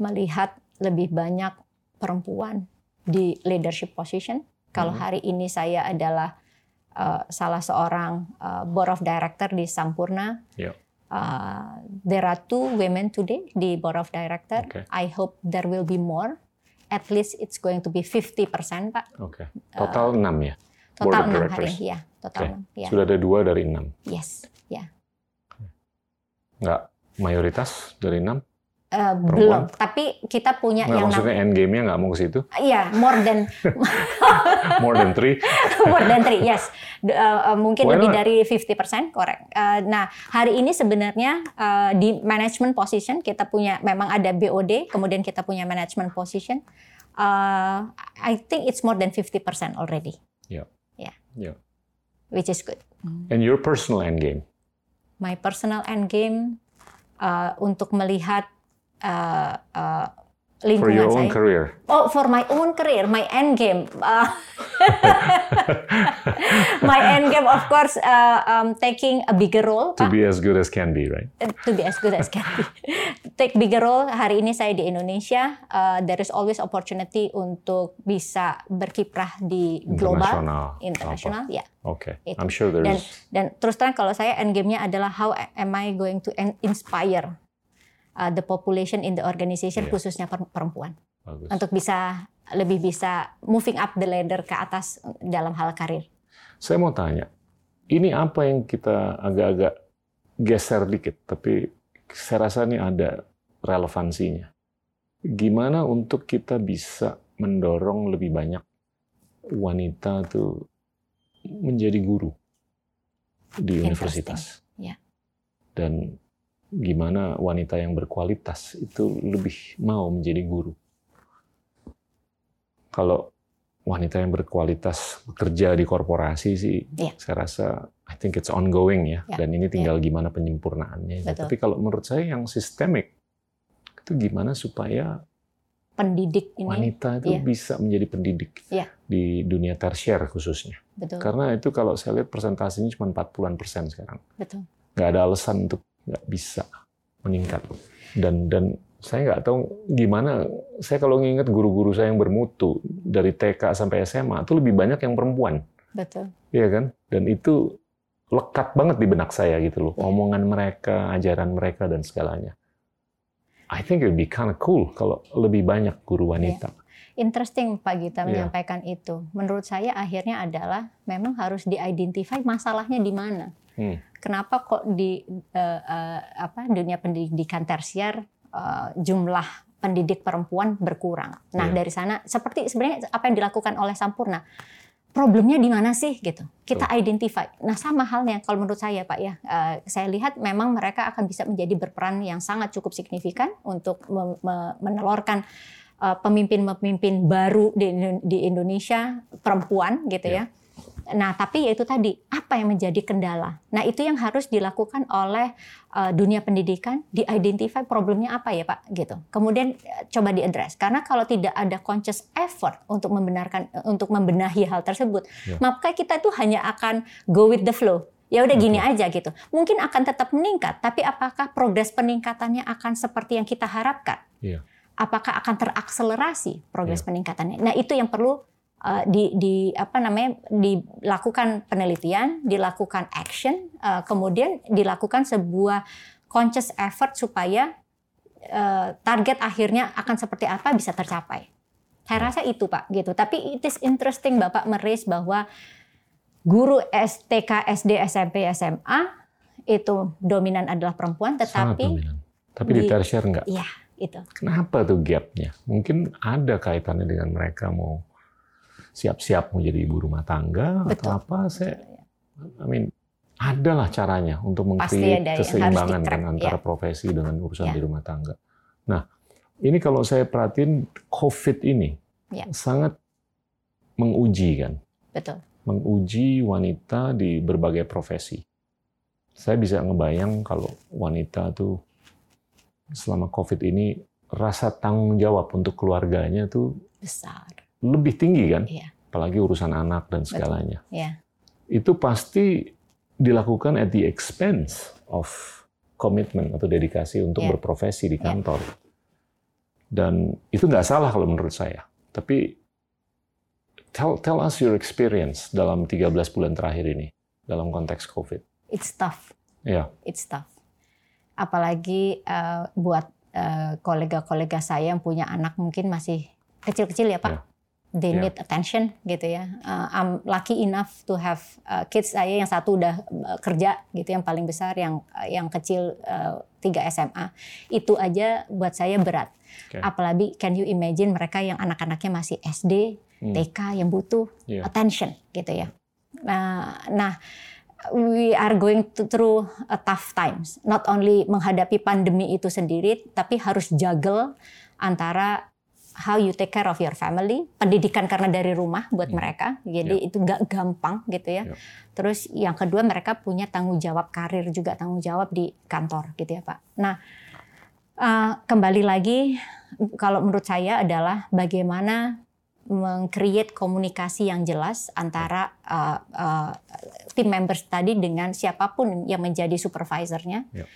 melihat lebih banyak perempuan di leadership position. Kalau Mhm. hari ini saya adalah uh, salah seorang uh, board of director di Sampurna. Yeah. Uh, there are two women today di board of director. Oke. I hope there will be more. At least it's going to be 50% Pak. Oke. Total 6 ya. Total 6 hari. Ya, total Oke. 6. Ya. Sudah ada dua dari 6. Yes. Ya. Nggak mayoritas dari 6. Uh, belum, tapi kita punya Nggak, yang maksudnya end game-nya nggak mau ke situ. Iya, more than More than 3. more than three, yes. Uh, uh, mungkin Why lebih not? dari 50%, correct. Uh, nah, hari ini sebenarnya uh, di management position kita punya memang ada BOD, kemudian kita punya management position. Uh, I think it's more than 50% already. Yeah. Yeah. Yeah. Which is good. And your personal end game. My personal end game uh, untuk melihat uh, uh, For lingkungan your own saya. career. Oh, for my own career, my end game. Uh, my end game, of course, uh, um, taking a bigger role, To Pak. be as good as can be, right? to be as good as can be. Take bigger role. Hari ini saya di Indonesia. Uh, there is always opportunity untuk bisa berkiprah di global, Internasional. ya. Oke. Itu. I'm sure there's Dan dan terus terang kalau saya end game-nya adalah how am I going to inspire uh, the population in the organization, Iya. khususnya per- perempuan bagus. untuk bisa lebih bisa moving up the ladder ke atas dalam hal karir. Saya mau tanya, ini apa yang kita agak-agak geser dikit, tapi saya rasa ini ada relevansinya. Gimana untuk kita bisa mendorong lebih banyak wanita tuh menjadi guru di universitas? Ya. Dan gimana wanita yang berkualitas itu lebih mau menjadi guru? Kalau wanita yang berkualitas bekerja di korporasi sih, Iya. saya rasa I think it's ongoing ya, Ya, dan ini tinggal gimana penyempurnaannya. Betul. Tapi kalau menurut saya yang sistemik itu gimana supaya Pendidik ini wanita itu iya. bisa menjadi pendidik Iya. di dunia tersier khususnya. betul Karena itu kalau saya lihat persentasenya cuma 40-an persen sekarang. betul. Nggak ada alasan untuk nggak bisa meningkat. Dan dan saya nggak tahu gimana. Saya kalau nginget guru-guru saya yang bermutu dari TK sampai SMA itu lebih banyak yang perempuan. Betul. Iya kan? Dan itu lekat banget di benak saya gitu loh. Omongan mereka, ajaran mereka dan segalanya. I think it would be kind of cool kalau lebih banyak guru wanita. Interesting Pak Gita Iya. menyampaikan itu. Menurut saya akhirnya adalah memang harus di-identify masalahnya di mana. Hmm. Kenapa kok di eh, eh, apa dunia pendidikan tersier eh, jumlah pendidik perempuan berkurang. Nah, Iya. dari sana seperti sebenarnya apa yang dilakukan oleh Sampurna. Problemnya di mana sih gitu? Kita identify. Nah, sama halnya kalau menurut saya Pak ya, eh, saya lihat memang mereka akan bisa menjadi berperan yang sangat cukup signifikan untuk me- me- menelorkan pemimpin-pemimpin baru di, di Indonesia perempuan gitu ya. Nah, tapi yaitu tadi apa yang menjadi kendala. Nah, itu yang harus dilakukan oleh uh, dunia pendidikan, di-identify problemnya apa ya, Pak, gitu. Kemudian uh, coba diadres. Karena kalau tidak ada conscious effort untuk membenarkan untuk membenahi hal tersebut, Ya. maka kita itu hanya akan go with the flow. Ya udah gini aja gitu. Mungkin akan tetap meningkat, tapi apakah progres peningkatannya akan seperti yang kita harapkan? Iya. Apakah akan terakselerasi progres Iya. peningkatannya? Nah, itu yang perlu uh, di, di apa namanya dilakukan penelitian, dilakukan action, uh, kemudian dilakukan sebuah conscious effort supaya uh, target akhirnya akan seperti apa bisa tercapai. Saya rasa itu Pak gitu. Tapi it is interesting Bapak meraise bahwa guru STK, SD, SMP, SMA itu dominan adalah perempuan, Sangat tetapi dominan. Tapi di di- tersier enggak. iya itu. Kenapa tuh gapnya? Mungkin ada kaitannya dengan mereka mau siap-siap mau jadi ibu rumah tangga Betul. atau apa? Saya, I mean, adalah caranya untuk mengkreat keseimbangan kan antara ya. profesi dengan urusan Ya. di rumah tangga. Nah, ini kalau saya perhatiin COVID ini Ya. sangat menguji kan, Betul. menguji wanita di berbagai profesi. Saya bisa ngebayang kalau wanita tuh selama COVID ini rasa tanggung jawab untuk keluarganya tuh Besar. Lebih tinggi kan, Iya. apalagi urusan anak dan segalanya. Iya. Itu pasti dilakukan at the expense of commitment atau dedikasi untuk Iya. berprofesi di Iya. kantor. Dan itu nggak salah kalau menurut saya. Tapi tell tell us your experience dalam 13 bulan terakhir ini dalam konteks COVID. It's tough. Ya. Yeah. It's tough. Apalagi uh, buat kolega eh, kolega-kolega saya yang punya anak mungkin masih kecil-kecil ya Pak. Yeah. They yeah. need attention gitu ya. Uh, I'm lucky enough to have uh, kids saya yang satu udah kerja gitu yang paling besar yang uh, yang kecil tiga uh, SMA. Itu aja buat saya berat. Okay. Apalagi can you imagine mereka yang anak-anaknya masih SD, hmm. TK yang butuh yeah. attention gitu ya. Nah, nah we are going to through a tough times. Not only menghadapi pandemi itu sendiri, tapi harus juggle antara how you take care of your family, pendidikan karena dari rumah buat hmm. mereka, jadi yeah. itu gak gampang gitu ya. Yeah. Terus yang kedua mereka punya tanggung jawab karir juga tanggung jawab di kantor gitu ya Pak. Nah uh, kembali lagi kalau menurut saya adalah bagaimana mengcreate komunikasi yang jelas antara uh, uh, tim members tadi dengan siapa pun yang menjadi supervisornya. Yeah.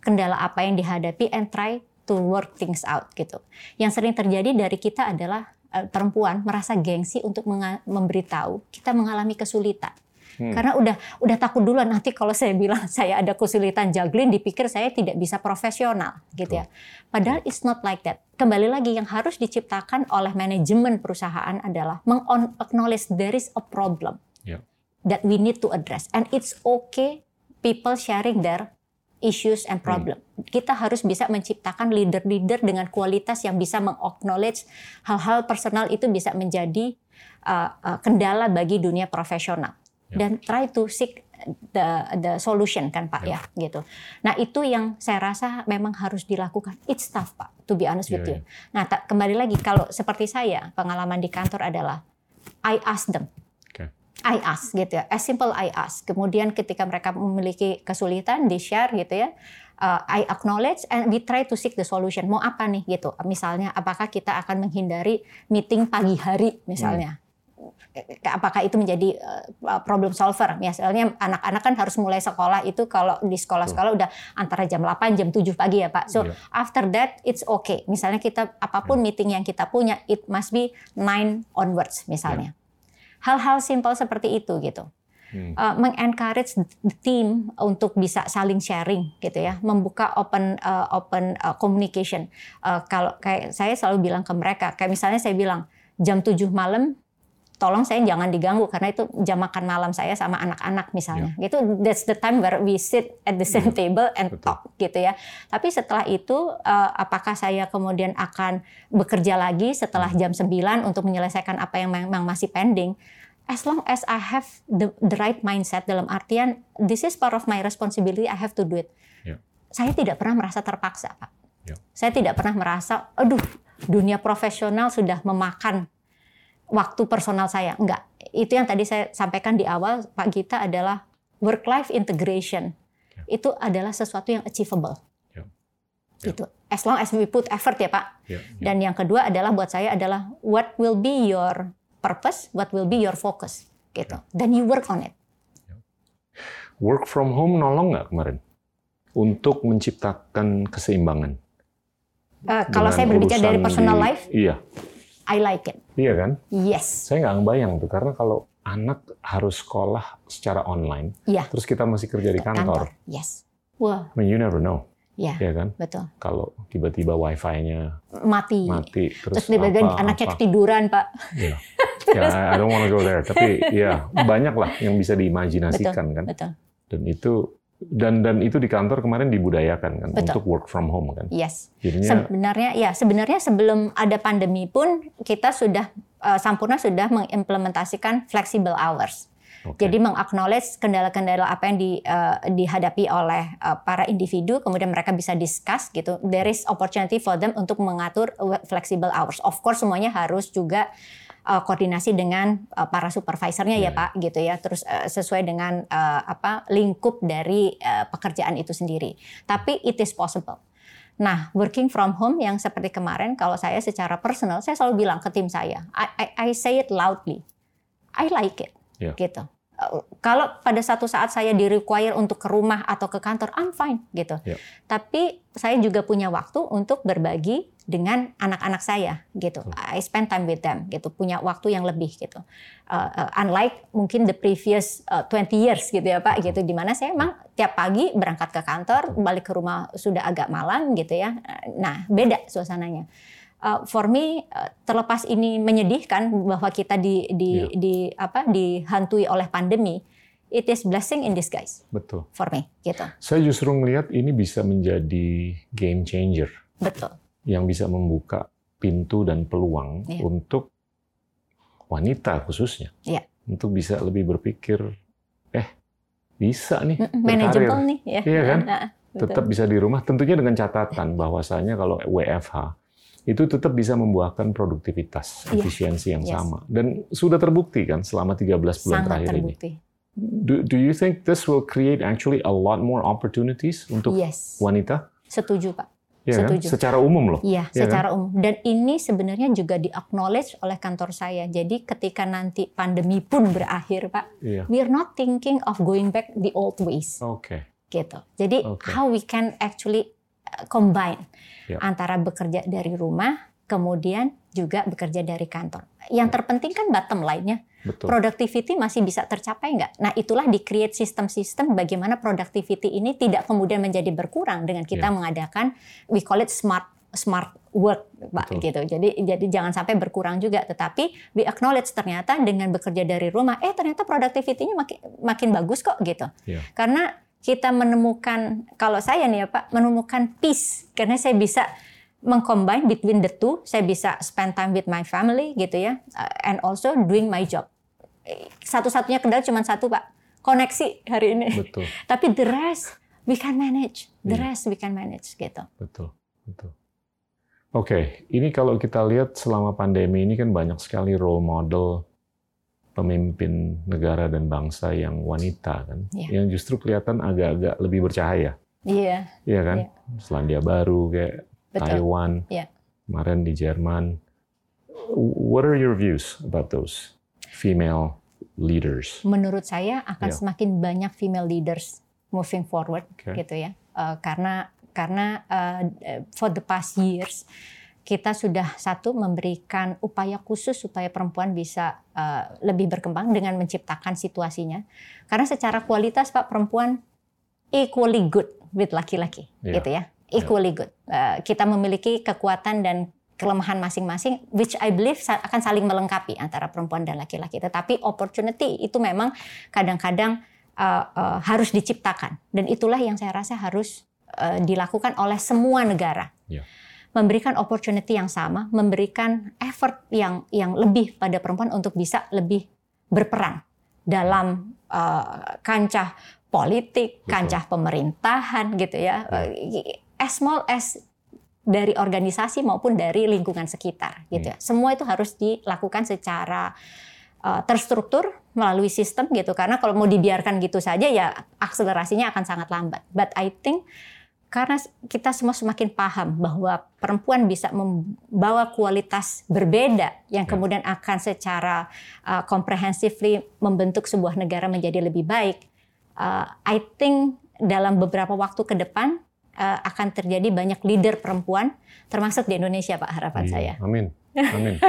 Kendala apa yang dihadapi and try to work things out gitu. Yang sering terjadi dari kita adalah uh, perempuan merasa gengsi untuk memberitahu kita mengalami kesulitan. Hmm. Karena udah udah takut duluan nanti kalau saya bilang saya ada kesulitan juggling dipikir saya tidak bisa profesional gitu ya. Padahal it's not like that. Kembali lagi yang harus diciptakan oleh manajemen perusahaan adalah meng-acknowledge there is a problem yeah. that we need to address and it's okay people sharing their issues and problem. Hmm. Kita harus bisa menciptakan leader-leader dengan kualitas yang bisa meng-acknowledge hal-hal personal itu bisa menjadi uh, uh, kendala bagi dunia profesional. Ya. dan try to seek the the solution kan Pak ya, ya gitu. Nah, itu yang saya rasa memang harus dilakukan. It's tough Pak, to be honest with yeah, you. Yeah. Nah, kembali lagi kalau seperti saya, pengalaman di kantor adalah I ask them. I ask gitu ya. As simple I ask. Kemudian ketika mereka memiliki kesulitan di share gitu ya. Uh, I acknowledge and we try to seek the solution. Mau apa nih gitu. Misalnya apakah kita akan menghindari meeting pagi hari misalnya. Hmm apakah itu menjadi uh, problem solver? Misalnya anak-anak kan harus mulai sekolah itu kalau di sekolah-sekolah udah antara jam 8 jam 7 pagi ya Pak. So yeah. after that it's okay. Misalnya kita apa pun yeah. meeting yang kita punya it must be 9 onwards misalnya. Hal-hal yeah. simple seperti itu gitu. Hmm. Uh, mengencourage the team untuk bisa saling sharing gitu ya, membuka open uh, open uh, communication. Uh, kalau kayak saya selalu bilang ke mereka, kayak misalnya saya bilang jam 7 malam tolong saya jangan diganggu karena itu jam makan malam saya sama anak-anak misalnya. Yeah. Gitu that's the time where we sit at the same yeah. table and Betul. talk gitu ya. Tapi setelah itu uh, apakah saya kemudian akan bekerja lagi setelah jam 9 untuk menyelesaikan apa yang memang masih pending? As long as I have the, the right mindset dalam artian this is part of my responsibility, I have to do it. Yeah. Saya tidak pernah merasa terpaksa, Pak. Yeah. Saya tidak pernah merasa, aduh, dunia profesional sudah memakan waktu personal saya. Enggak. Itu yang tadi saya sampaikan di awal Pak Gita adalah work life integration. Ya. Itu adalah sesuatu yang achievable. Ya. Ya. Itu as long as we put effort ya Pak. Ya. Ya. Dan yang kedua adalah buat saya adalah what will be your purpose, what will be your focus gitu. Dan you work on it. Work from home nolong nggak kemarin untuk menciptakan keseimbangan? Uh, kalau saya berbicara dari personal di, life, iya. I like it. Iya kan? Yes. Saya nggak ngebayang tuh karena kalau anak harus sekolah secara online, yeah. terus kita masih kerja di kantor. kantor. Yes. Wah. I mean, you never know. Iya yeah, kan? Betul. Kalau tiba-tiba wifi-nya mati, mati terus, terus tiba-tiba anaknya apa. ketiduran, Pak. Iya. Ya, yeah, I don't want to go there. Tapi ya banyak lah yang bisa diimajinasikan betul, kan. Betul. Dan itu dan dan itu di kantor kemarin dibudayakan kan Betul. untuk work from home kan. Yes. Jadinya sebenarnya ya sebenarnya sebelum ada pandemi pun kita sudah uh, Sampurna sudah mengimplementasikan flexible hours. Okay. Jadi mengaknowledge kendala-kendala apa yang di, uh, dihadapi oleh uh, para individu, kemudian mereka bisa discuss gitu. There is opportunity for them untuk mengatur flexible hours. Of course semuanya harus juga uh, koordinasi dengan uh, para supervisornya yeah. ya Pak gitu ya terus uh, sesuai dengan uh, apa lingkup dari uh, pekerjaan itu sendiri tapi it is possible Nah, working from home yang seperti kemarin, kalau saya secara personal, saya selalu bilang ke tim saya, I, I, I say it loudly, I like it, yeah. gitu. kalau pada satu saat saya di require untuk ke rumah atau ke kantor, I'm fine gitu. Yeah. Tapi saya juga punya waktu untuk berbagi dengan anak-anak saya gitu. Hmm. I spend time with them gitu. Punya waktu yang lebih gitu. Uh, uh, unlike mungkin the previous uh, 20 years gitu ya Pak gitu. Di mana saya emang tiap pagi berangkat ke kantor, balik ke rumah sudah agak malam gitu ya. Nah beda suasananya uh, for me uh, terlepas ini menyedihkan bahwa kita di di yeah. di apa dihantui oleh pandemi it is blessing in disguise betul. for me gitu. Saya justru melihat ini bisa menjadi game changer. Betul. Yang bisa membuka pintu dan peluang yeah. untuk wanita khususnya. Yeah. untuk bisa lebih berpikir eh bisa nih manageable nih ya. Iya kan? Nah, tetap bisa di rumah. Tentunya dengan catatan bahwasanya kalau WFH itu tetap bisa membuahkan produktivitas, yeah. efisiensi yang yes. sama. Dan sudah terbukti kan selama 13 bulan Sangat terakhir terbukti. ini. Do, do you think this will create actually a lot more opportunities untuk yes. wanita? Setuju, Pak. Ya Setuju. Kan? Secara umum loh. Iya, ya secara kan? umum. Dan ini sebenarnya juga di-acknowledge oleh kantor saya. Jadi ketika nanti pandemi pun berakhir, Pak, yeah. we are not thinking of going back the old ways. Oke. Okay. Gitu. Jadi okay. how we can actually combine yep. antara bekerja dari rumah kemudian juga bekerja dari kantor. Yang terpenting kan bottom line-nya. Betul. Productivity masih bisa tercapai nggak? Nah itulah di create sistem-sistem bagaimana productivity ini tidak kemudian menjadi berkurang dengan kita yeah. mengadakan we call it smart smart work pak Betul. gitu jadi jadi jangan sampai berkurang juga tetapi we acknowledge ternyata dengan bekerja dari rumah eh ternyata productivity-nya makin makin bagus kok gitu yeah. karena kita menemukan kalau saya nih ya Pak menemukan peace. Karena saya bisa mengcombine between the two. Saya bisa spend time with my family gitu ya uh, and also doing my job. Satu-satunya kendala cuma satu Pak koneksi hari ini. Betul. Tapi the rest we can manage. The yeah. rest we can manage gitu. Betul betul. Oke okay. ini kalau kita lihat selama pandemi ini kan banyak sekali role model pemimpin negara dan bangsa yang wanita kan, yeah. yang justru kelihatan agak-agak lebih bercahaya. Iya. Yeah. Iya kan? Yeah. Selandia Baru kayak Betul. Taiwan, yeah. kemarin di Jerman. What are your views about those female leaders? Menurut saya akan yeah. semakin banyak female leaders moving forward, okay. gitu ya, uh, karena karena uh, for the past years kita sudah satu memberikan upaya khusus supaya perempuan bisa uh, lebih berkembang dengan menciptakan situasinya. Karena secara kualitas Pak perempuan equally good with laki-laki, yeah. gitu ya, iya. equally yeah. good. Uh, kita memiliki kekuatan dan kelemahan masing-masing, which I believe akan saling melengkapi antara perempuan dan laki-laki. Tetapi opportunity itu memang kadang-kadang uh, uh, harus diciptakan, dan itulah yang saya rasa harus uh, dilakukan oleh semua negara. Yeah memberikan opportunity yang sama, memberikan effort yang yang lebih pada perempuan untuk bisa lebih berperan dalam uh, kancah politik, Betul. kancah pemerintahan gitu ya. As small as dari organisasi maupun dari lingkungan sekitar gitu ya. Hmm. Semua itu harus dilakukan secara uh, terstruktur melalui sistem gitu karena kalau mau dibiarkan gitu saja ya akselerasinya akan sangat lambat. But I think karena kita semua semakin paham bahwa perempuan bisa membawa kualitas berbeda yang ya. kemudian akan secara uh, comprehensively membentuk sebuah negara menjadi lebih baik. Uh, I think dalam beberapa waktu ke depan uh, akan terjadi banyak leader perempuan, termasuk di Indonesia, Pak. Harapan iya, saya. Amin. Amin.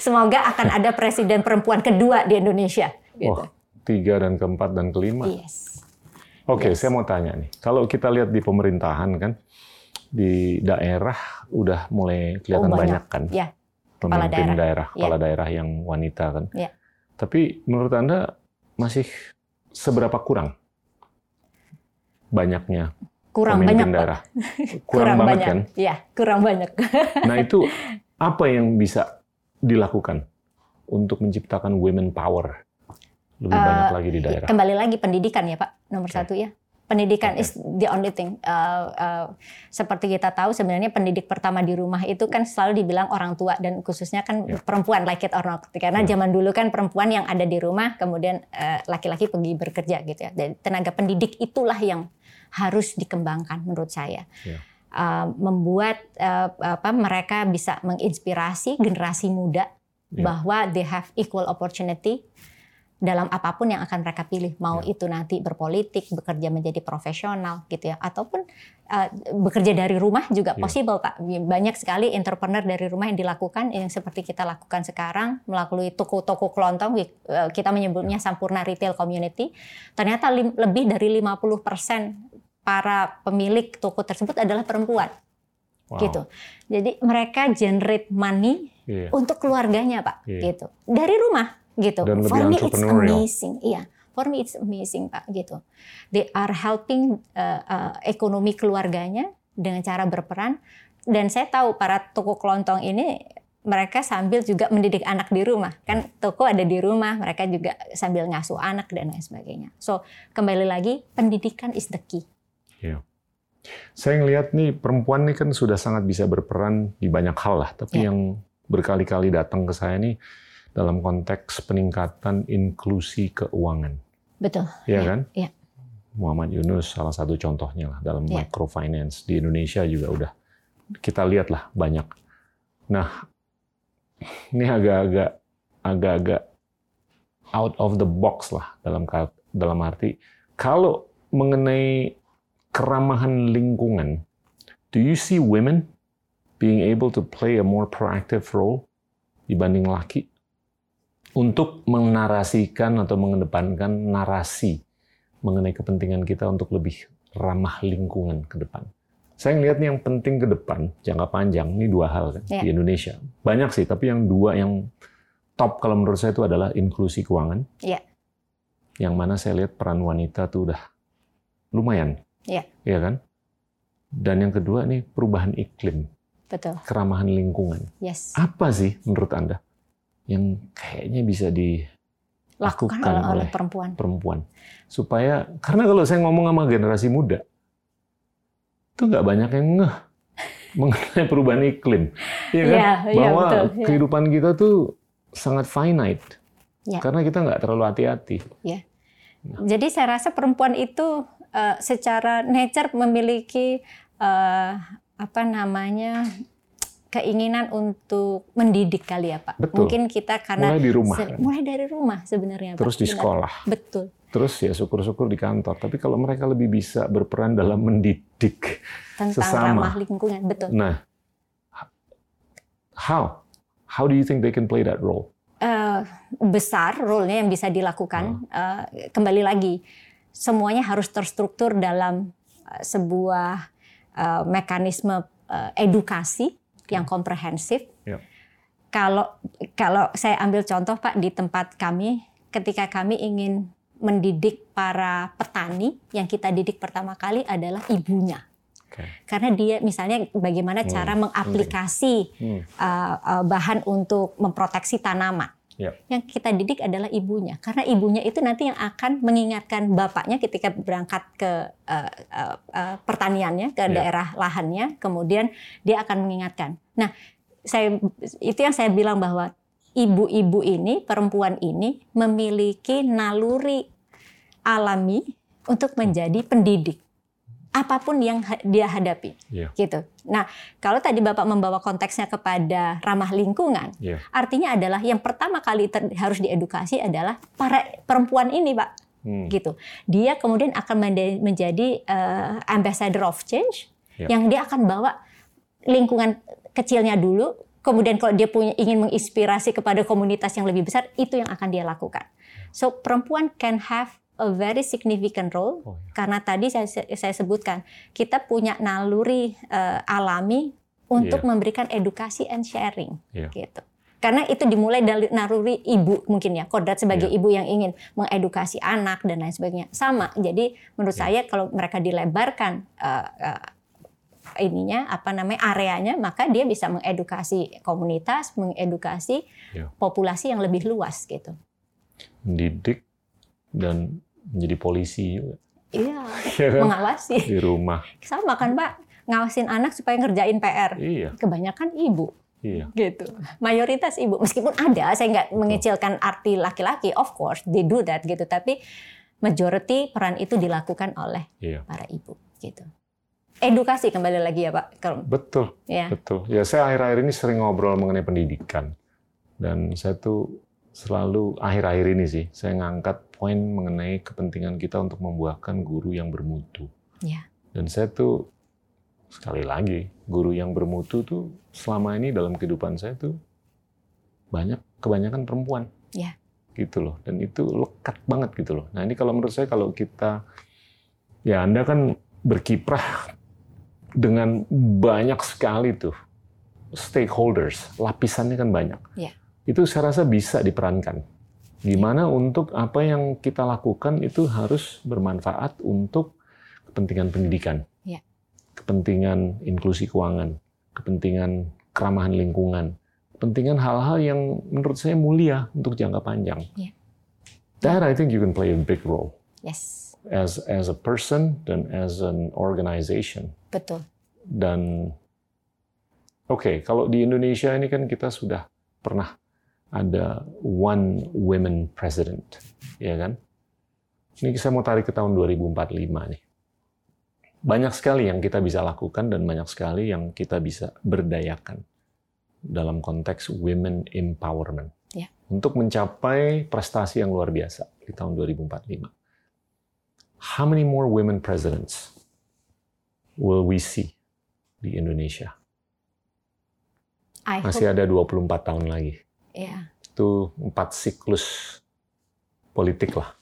Semoga akan ada presiden perempuan kedua di Indonesia. Gitu. Oh, tiga dan keempat dan kelima. Yes. Oke, okay, yes. saya mau tanya nih. Kalau kita lihat di pemerintahan kan, di daerah udah mulai kelihatan oh, banyak. banyak kan, ya. pemimpin daerah, daerah ya. kepala daerah yang wanita kan. Ya. Tapi menurut anda masih seberapa kurang banyaknya kurang pemimpin banyak, daerah? Kurang, kurang banget banyak. kan? Ya, kurang banyak. nah itu apa yang bisa dilakukan untuk menciptakan women power lebih uh, banyak lagi di daerah. Kembali lagi pendidikan ya Pak, nomor okay. satu ya. Pendidikan okay. is the only thing. Uh, uh, seperti kita tahu sebenarnya pendidik pertama di rumah itu kan selalu dibilang orang tua dan khususnya kan yeah. perempuan like it or not. Karena yeah. zaman dulu kan perempuan yang ada di rumah kemudian laki-laki uh, pergi bekerja gitu ya. Jadi tenaga pendidik itulah yang harus dikembangkan menurut saya. Yeah. Uh, membuat uh, apa mereka bisa menginspirasi generasi muda yeah. bahwa they have equal opportunity dalam apa pun yang akan mereka pilih, mau ya. itu nanti berpolitik, bekerja menjadi profesional gitu ya, ataupun uh, bekerja dari rumah juga ya. possible Pak. Banyak sekali entrepreneur dari rumah yang dilakukan yang seperti kita lakukan sekarang melalui toko-toko kelontong, eh, kita menyebutnya ya. Sampurna Retail Community. Ternyata lebih dari 50% para pemilik toko tersebut adalah perempuan. Wow. Gitu. Jadi mereka generate money yeah. untuk keluarganya, Pak, yeah. gitu. Dari rumah gitu. Dan For me it's amazing. Iya. For me it's amazing Pak gitu. They are helping uh, uh, ekonomi keluarganya dengan cara berperan dan saya tahu para toko kelontong ini mereka sambil juga mendidik anak di rumah kan toko ada di rumah mereka juga sambil ngasuh anak dan lain sebagainya so kembali lagi pendidikan is the key yeah. saya ngelihat nih perempuan nih kan sudah sangat bisa berperan di banyak hal lah tapi yeah. yang berkali-kali datang ke saya nih dalam konteks peningkatan inklusi keuangan. Betul. Iya ya, kan? Iya. Muhammad Yunus salah satu contohnya lah dalam ya. microfinance di Indonesia juga udah kita lihat lah banyak. Nah, ini agak-agak agak-agak out of the box lah dalam dalam arti kalau mengenai keramahan lingkungan, do you see women being able to play a more proactive role dibanding laki? Untuk menarasikan atau mengedepankan narasi mengenai kepentingan kita untuk lebih ramah lingkungan ke depan. Saya ngelihat nih yang penting ke depan, jangka panjang, ini dua hal kan ya. di Indonesia. Banyak sih, tapi yang dua yang top kalau menurut saya itu adalah inklusi keuangan. Ya. Yang mana saya lihat peran wanita tuh udah lumayan. Iya. Iya kan? Dan yang kedua nih perubahan iklim. Betul. Keramahan lingkungan. Yes. Apa sih menurut Anda? Yang kayaknya bisa dilakukan oleh, oleh perempuan. perempuan. Supaya karena kalau saya ngomong sama generasi muda, itu nggak banyak yang ngeh mengenai perubahan iklim, ya kan? Ya, Bahwa ya, betul, ya. kehidupan kita tuh sangat finite, ya. karena kita nggak terlalu hati-hati. Ya. Nah. Jadi saya rasa perempuan itu uh, secara nature memiliki uh, apa namanya keinginan untuk mendidik kali ya Pak. Betul. Mungkin kita karena mulai di rumah. Kan? Mulai dari rumah sebenarnya. Terus Pak. di sekolah. Betul. Terus ya syukur-syukur di kantor. Tapi kalau mereka lebih bisa berperan dalam mendidik tentang sesama. ramah lingkungan, betul. Nah, how how do you think they can play that role? Uh, besar role-nya yang bisa dilakukan. Uh. Uh, kembali lagi, semuanya harus terstruktur dalam uh, sebuah uh, mekanisme uh, edukasi yang komprehensif. Ya. Kalau kalau saya ambil contoh Pak di tempat kami, ketika kami ingin mendidik para petani, yang kita didik pertama kali adalah ibunya. Okay. Karena dia misalnya bagaimana hmm. cara mengaplikasi hmm. Uh, uh, bahan untuk memproteksi tanaman. Yep. Yang kita didik adalah ibunya, karena ibunya itu nanti yang akan mengingatkan bapaknya ketika berangkat ke uh, uh, uh, pertaniannya, ke yep. daerah lahannya, kemudian dia akan mengingatkan. Nah, saya itu yang saya bilang bahwa ibu-ibu ini, perempuan ini memiliki naluri alami untuk menjadi pendidik apa pun yang dia hadapi, yeah. gitu. Nah, kalau tadi bapak membawa konteksnya kepada ramah lingkungan, yeah. artinya adalah yang pertama kali harus diedukasi adalah para perempuan ini, pak, hmm. gitu. Dia kemudian akan menjadi uh, ambassador of change, yeah. yang dia akan bawa lingkungan kecilnya dulu, kemudian kalau dia punya ingin menginspirasi kepada komunitas yang lebih besar, itu yang akan dia lakukan. So perempuan can have a very significant role oh, ya. karena tadi saya saya sebutkan kita punya naluri uh, alami untuk yeah. memberikan edukasi and sharing yeah. gitu. Karena itu dimulai dari naluri ibu mungkin ya, kodrat sebagai yeah. ibu yang ingin mengedukasi anak dan lain sebagainya. Sama. Jadi menurut yeah. saya kalau mereka dilebarkan uh, uh, ininya apa namanya areanya, maka dia bisa mengedukasi komunitas, mengedukasi yeah. populasi yang lebih luas gitu. Mendidik dan menjadi polisi juga. Iya, ya kan? mengawasi. Di rumah. Sama kan Pak, ngawasin anak supaya ngerjain PR. Iya. Kebanyakan ibu. Iya. Gitu. Mayoritas ibu. Meskipun ada, saya nggak mengecilkan arti laki-laki, of course, they do that gitu. Tapi majority peran itu dilakukan oleh iya. para ibu. Gitu. Edukasi kembali lagi ya Pak. Betul. Ya. Betul. Ya saya akhir-akhir ini sering ngobrol mengenai pendidikan. Dan saya tuh selalu akhir-akhir ini sih saya ngangkat poin mengenai kepentingan kita untuk membuahkan guru yang bermutu. Ya. Dan saya tuh sekali lagi guru yang bermutu tuh selama ini dalam kehidupan saya tuh banyak kebanyakan perempuan. Ya. Gitu loh. Dan itu lekat banget gitu loh. Nah, ini kalau menurut saya kalau kita ya Anda kan berkiprah dengan banyak sekali tuh stakeholders, lapisannya kan banyak. Ya. Itu saya rasa bisa diperankan. Gimana untuk apa yang kita lakukan itu harus bermanfaat untuk kepentingan pendidikan, ya. kepentingan inklusi keuangan, kepentingan keramahan lingkungan, kepentingan hal-hal yang menurut saya mulia untuk jangka panjang. Ya. That I think you can play a big role. Yes. As as a person dan as an organization. Betul. Dan oke, okay, kalau di Indonesia ini kan kita sudah pernah ada one women president, ya kan? Ini saya mau tarik ke tahun 2045 nih banyak sekali yang kita bisa lakukan dan banyak sekali yang kita bisa berdayakan dalam konteks women empowerment ya. untuk mencapai prestasi yang luar biasa di tahun 2045. How many more women presidents will we see di Indonesia? I Masih hope, ada 24 tahun lagi. Ya. Itu empat siklus politik lah.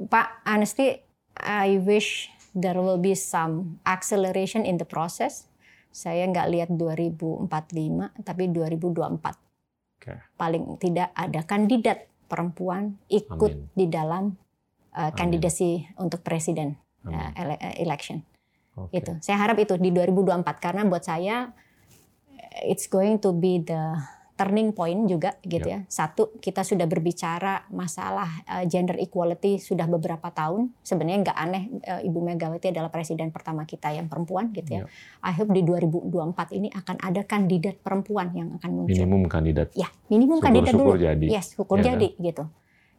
Pak, honestly, I wish there will be some acceleration in the process. Saya nggak lihat 2045, tapi 2024. Okay. Paling tidak ada kandidat perempuan ikut Amin. di dalam uh, kandidasi untuk presiden uh, Amin. ele election. Okay. Itu. Saya harap itu di 2024 karena buat saya it's going to be the turning point juga gitu ya. Satu, kita sudah berbicara masalah uh, gender equality sudah beberapa tahun. Sebenarnya nggak aneh uh, Ibu Megawati adalah presiden pertama kita yang perempuan gitu ya. I hope di 2024 ini akan ada kandidat perempuan yang akan muncul. Minimum kandidat. Ya, minimum Syukur, kandidat syukur dulu. jadi. Yes, syukur Ya kan? jadi gitu.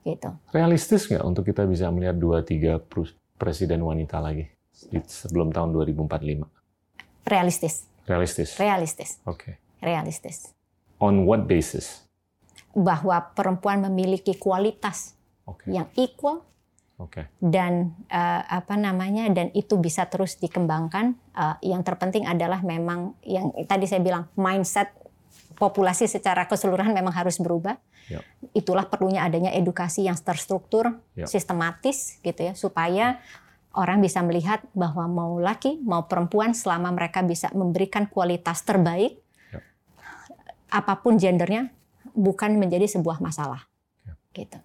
Gitu. Realistis nggak untuk kita bisa melihat dua tiga presiden wanita lagi sebelum tahun 2045? Realistis, Realistis. realistis, Oke. realistis. On what basis? Bahwa perempuan memiliki kualitas Oke. yang equal Oke. dan eh, apa namanya dan itu bisa terus dikembangkan. Eh, yang terpenting adalah memang yang tadi saya bilang mindset populasi secara keseluruhan memang harus berubah. Ya. Itulah perlunya adanya edukasi yang terstruktur, Ya. sistematis gitu ya supaya orang bisa melihat bahwa mau laki mau perempuan selama mereka bisa memberikan kualitas terbaik Ya. apa pun gendernya bukan menjadi sebuah masalah. Ya. Gitu.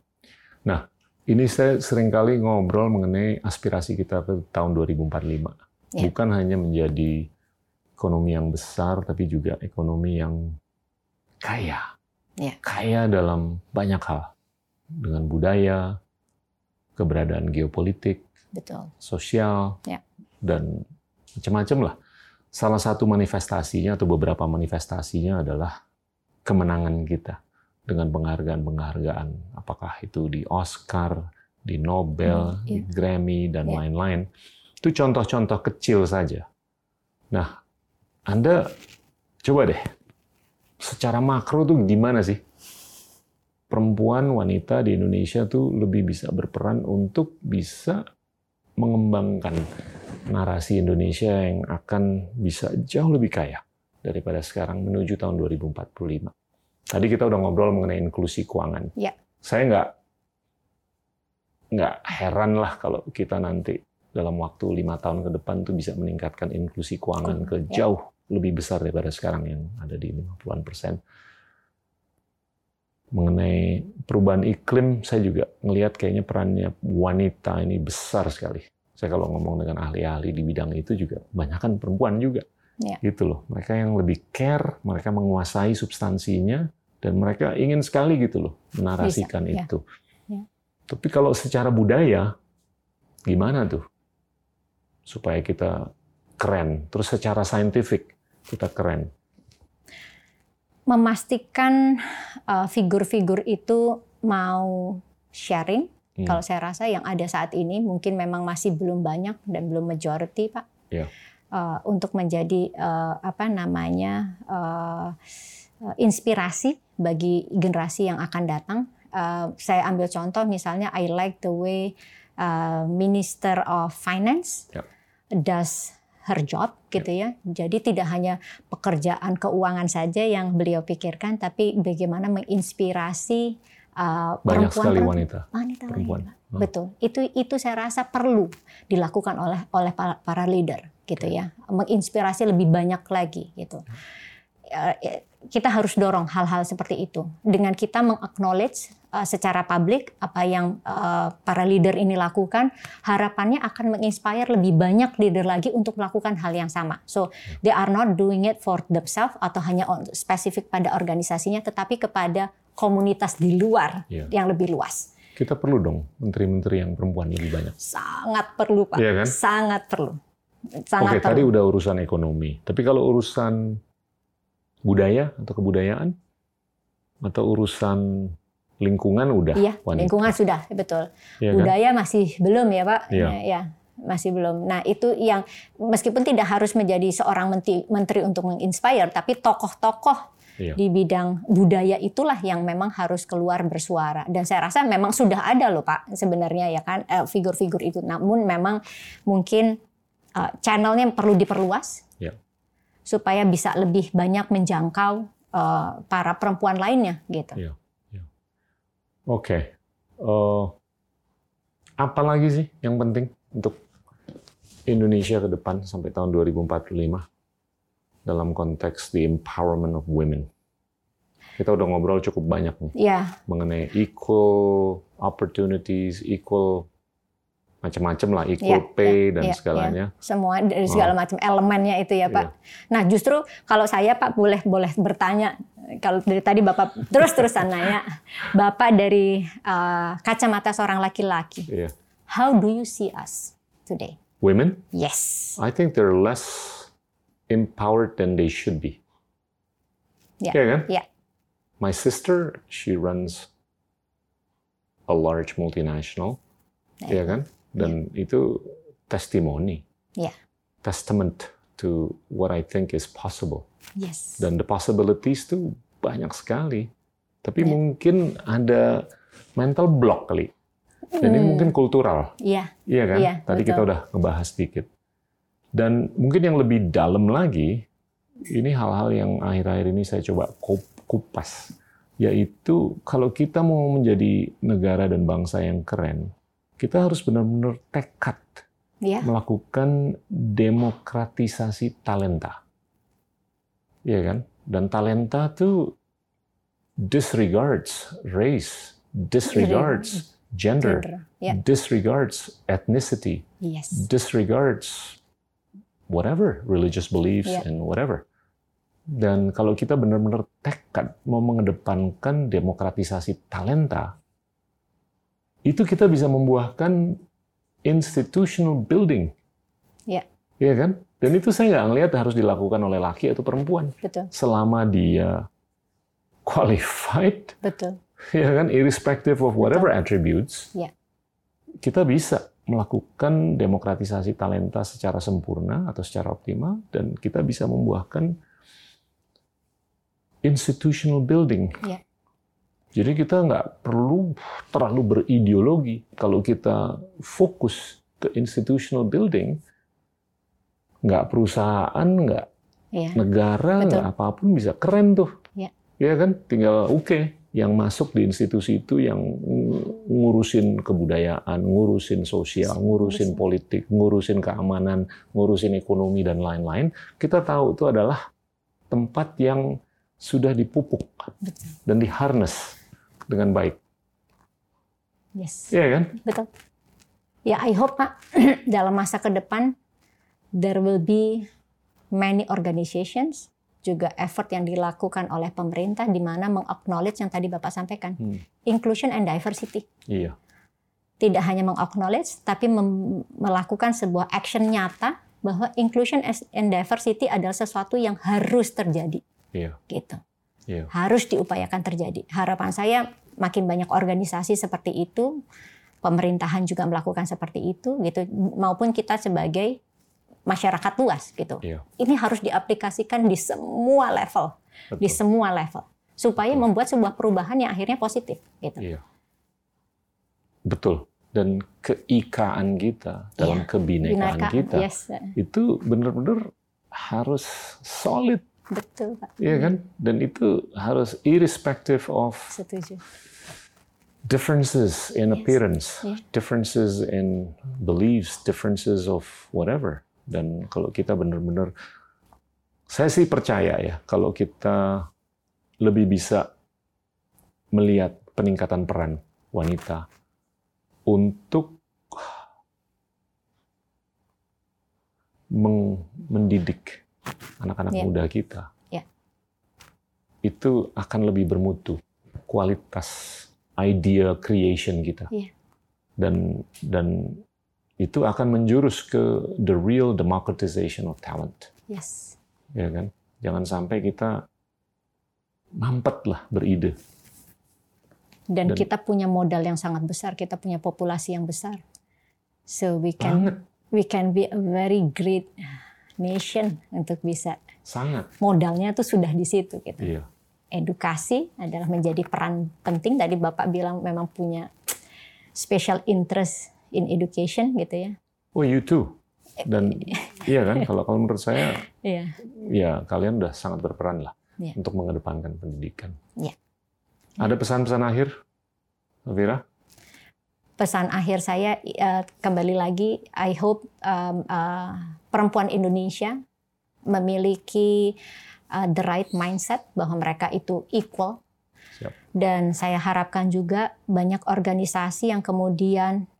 Nah, ini saya sering kali ngobrol mengenai aspirasi kita ke tahun 2045. Ya. Bukan hanya menjadi ekonomi yang besar, tapi juga ekonomi yang kaya. Ya. Kaya dalam banyak hal. Dengan budaya, keberadaan geopolitik, Betul. sosial, Ya. dan macam-macam lah. Salah satu manifestasinya atau beberapa manifestasinya adalah kemenangan kita dengan penghargaan-penghargaan, apakah itu di Oscar, di Nobel, Hmm, di iya. Grammy, dan Iya. lain-lain. Itu contoh-contoh kecil saja. Nah, Anda coba deh, secara makro tuh gimana sih? Perempuan, wanita di Indonesia tuh lebih bisa berperan untuk bisa mengembangkan narasi Indonesia yang akan bisa jauh lebih kaya daripada sekarang menuju tahun 2045. Tadi kita udah ngobrol mengenai inklusi keuangan. Ya. Saya nggak nggak heran lah kalau kita nanti dalam waktu lima tahun ke depan tuh bisa meningkatkan inklusi keuangan ke Ya. jauh lebih besar daripada sekarang yang ada di 50-an persen. Mengenai perubahan iklim, saya juga ngelihat kayaknya perannya wanita ini besar sekali. Saya kalau ngomong dengan ahli-ahli di bidang itu juga banyak kan perempuan juga. Ya. Gitu loh. Mereka yang lebih care, mereka menguasai substansinya, dan mereka ingin sekali gitu loh menarasikan Bisa, ya. itu. Ya. Tapi kalau secara budaya, gimana tuh? Supaya kita keren. Terus secara saintifik, kita keren. Memastikan uh, figur-figur itu mau sharing. Hmm. Kalau saya rasa yang ada saat ini mungkin memang masih belum banyak dan belum majority, Pak. Ya. Uh, untuk menjadi uh, apa namanya uh, uh, inspirasi bagi generasi yang akan datang. Uh, saya ambil contoh misalnya I like the way uh, Minister of Finance yep. does her job gitu ya. Jadi tidak hanya pekerjaan keuangan saja yang beliau pikirkan, tapi bagaimana menginspirasi uh, banyak perempuan, sekali wanita, wanita perempuan. Hmm. Betul. Itu itu saya rasa perlu dilakukan oleh oleh para, para leader gitu ya, menginspirasi lebih banyak lagi gitu. Uh, kita harus dorong hal-hal seperti itu dengan kita mengaknowledge uh, secara publik apa yang uh, para leader ini lakukan harapannya akan menginspire lebih banyak leader lagi untuk melakukan hal yang sama. So they are not doing it for themselves atau hanya spesifik pada organisasinya tetapi kepada komunitas di luar yeah. yang lebih luas. Kita perlu dong menteri-menteri yang perempuan lebih banyak. Sangat perlu pak. Yeah, kan? sangat perlu. Sangat Oke, perlu. tadi udah urusan ekonomi. Tapi kalau urusan budaya atau kebudayaan? Atau urusan lingkungan udah iya wanita. lingkungan sudah betul ya, budaya kan? masih belum ya pak iya. ya, ya masih belum nah itu yang meskipun tidak harus menjadi seorang menteri, menteri untuk menginspire tapi tokoh-tokoh Iya. di bidang budaya itulah yang memang harus keluar bersuara dan saya rasa memang sudah ada loh pak sebenarnya ya kan eh, figur-figur itu namun memang mungkin uh, channelnya perlu diperluas supaya bisa lebih banyak menjangkau uh, para perempuan lainnya gitu. Ya, ya. Oke. Okay. Uh, eh, apa lagi sih yang penting untuk Indonesia ke depan sampai tahun 2045 dalam konteks the empowerment of women? Kita udah ngobrol cukup banyak nih ya. mengenai equal opportunities, equal macam-macam lah equal yeah, pay yeah, dan yeah, segalanya. Yeah. Semua dari segala oh. macam elemennya itu ya Pak. Yeah. Nah justru kalau saya Pak boleh boleh bertanya kalau dari tadi Bapak terus terusan nanya Bapak dari uh, kacamata seorang laki-laki. Yeah. How do you see us today? Women? Yes. I think they're less empowered than they should be. Yeah. Yeah kan? Yeah. My sister, she runs a large multinational. Iya yeah, kan? dan yeah. itu testimoni, yeah. testament to what I think is possible. Yes. Dan the possibilities itu banyak sekali, tapi yeah. mungkin ada mental block kali. Dan ini mungkin kultural. Iya. Iya kan? Yeah, Tadi betul. kita udah ngebahas sedikit. Dan mungkin yang lebih dalam lagi, ini hal-hal yang akhir-akhir ini saya coba kupas, yaitu kalau kita mau menjadi negara dan bangsa yang keren, kita harus benar-benar tekad ya. melakukan demokratisasi talenta. Iya kan? Dan talenta tuh disregards race, disregards gender, gender. Yeah. disregards ethnicity, yes. disregards whatever religious beliefs yeah. and whatever. Dan kalau kita benar-benar tekad mau mengedepankan demokratisasi talenta, itu kita bisa membuahkan institutional building. Iya. Iya kan? Dan itu saya nggak ngelihat harus dilakukan oleh laki atau perempuan. Betul. Selama dia qualified. Betul. Ya kan, irrespective of whatever Betul. attributes. Iya. Kita bisa melakukan demokratisasi talenta secara sempurna atau secara optimal dan kita bisa membuahkan institutional building. Iya. Jadi kita nggak perlu terlalu berideologi. Kalau kita fokus ke institutional building, nggak perusahaan, nggak ya. negara, nggak apa pun bisa keren tuh. Ya, ya kan? Tinggal oke okay. yang masuk di institusi itu yang ngurusin kebudayaan, ngurusin sosial, ngurusin politik, ngurusin keamanan, ngurusin ekonomi dan lain-lain. Kita tahu itu adalah tempat yang sudah dipupuk Betul. dan diharness dengan baik. Yes. Iya kan? Betul. Ya, I hope Pak dalam masa ke depan there will be many organizations juga effort yang dilakukan oleh pemerintah di mana mengaknowledge yang tadi Bapak sampaikan, hmm. inclusion and diversity. Iya. Tidak hanya mengaknowledge tapi melakukan sebuah action nyata bahwa inclusion and diversity adalah sesuatu yang harus terjadi. Iya. Gitu yeah. harus diupayakan terjadi. Harapan saya makin banyak organisasi seperti itu, pemerintahan juga melakukan seperti itu, gitu, maupun kita sebagai masyarakat luas gitu. Iya. Ini harus diaplikasikan di semua level, Betul. di semua level supaya Betul. membuat sebuah perubahan yang akhirnya positif gitu. Iya. Betul. Dan keikaan kita dalam Iya. kebinekaan Bineka, kita yes, itu benar-benar harus solid, betul Pak. ya kan? Dan itu harus irrespective of Setuju. differences in Yes. appearance, Yeah. differences in beliefs, differences of whatever. Dan kalau kita benar-benar, saya sih percaya ya, kalau kita lebih bisa melihat peningkatan peran wanita untuk mendidik anak-anak Yeah. muda kita, Yeah. itu akan lebih bermutu kualitas idea creation kita Iya. dan dan itu akan menjurus ke the real democratization of talent Yes. ya kan jangan sampai kita mampet lah beride Dan, Dan- kita punya modal yang sangat besar, kita punya populasi yang besar. So we can banget we can be a very great nation untuk bisa sangat modalnya tuh sudah di situ gitu. iya Edukasi adalah menjadi peran penting. Tadi Bapak bilang memang punya special interest in education gitu ya. oh you too dan iya kan kalau kalau menurut saya Iya. ya kalian udah sangat berperan lah Iya. untuk mengedepankan pendidikan Iya. ada pesan-pesan akhir Elvira Pesan akhir saya eh, kembali lagi, I hope um, eh, perempuan Indonesia memiliki uh, the right mindset bahwa mereka itu equal. Siap. Dan saya harapkan juga banyak organisasi yang kemudian uh, uh,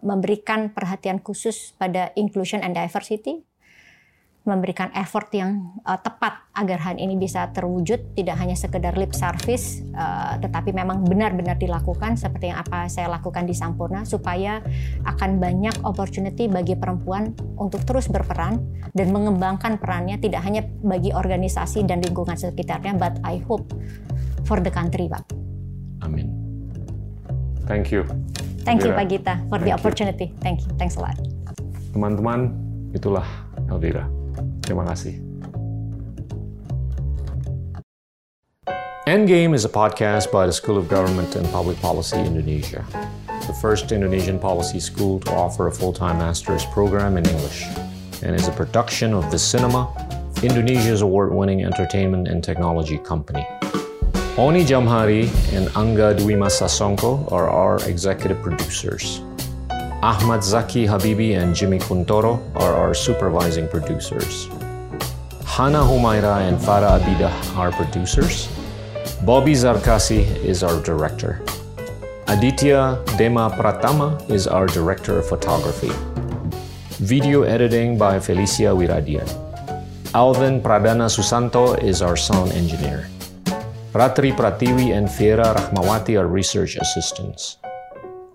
memberikan perhatian khusus pada inclusion and diversity, memberikan effort yang uh, tepat agar hal ini bisa terwujud, tidak hanya sekedar lip service, uh, tetapi memang benar-benar dilakukan seperti yang apa saya lakukan di Sampurna, supaya akan banyak opportunity bagi perempuan untuk terus berperan dan mengembangkan perannya tidak hanya bagi organisasi dan lingkungan sekitarnya, but I hope for the country, Pak. amin thank you Thank you. Pak Gita, for Thank the you. opportunity. Thank you. Thanks a lot. teman-teman itulah Elvira terima kasih Endgame is a podcast by the School of Government and Public Policy Indonesia, the first Indonesian policy school to offer a full-time master's program in English, and is a production of the Cinema, Indonesia's award-winning entertainment and technology company. Oni Jamhari and Angga Dwi Sasongko are our executive producers. Ahmad Zaki Habibi and Jimmy Kuntoro are our supervising producers. Hana Humaira and Farah Abida are producers. Bobby Zarkasi is our director. Aditya Dema Pratama is our director of photography. Video editing by Felicia Wiradian. Alvin Pradana Susanto is our sound engineer. Ratri Pratiwi and Fiera Rahmawati are research assistants.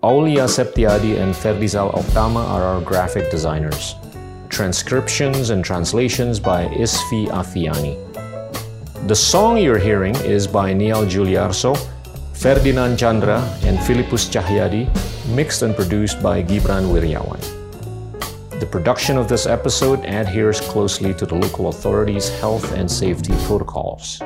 Aulia Septiadi and Ferdizal Oktama are our graphic designers. Transcriptions and translations by Isfi Afiani. The song you're hearing is by Niall Giuliarso, Ferdinand Chandra, and Philippus Cahyadi, mixed and produced by Gibran Wiryawan. The production of this episode adheres closely to the local authorities' health and safety protocols.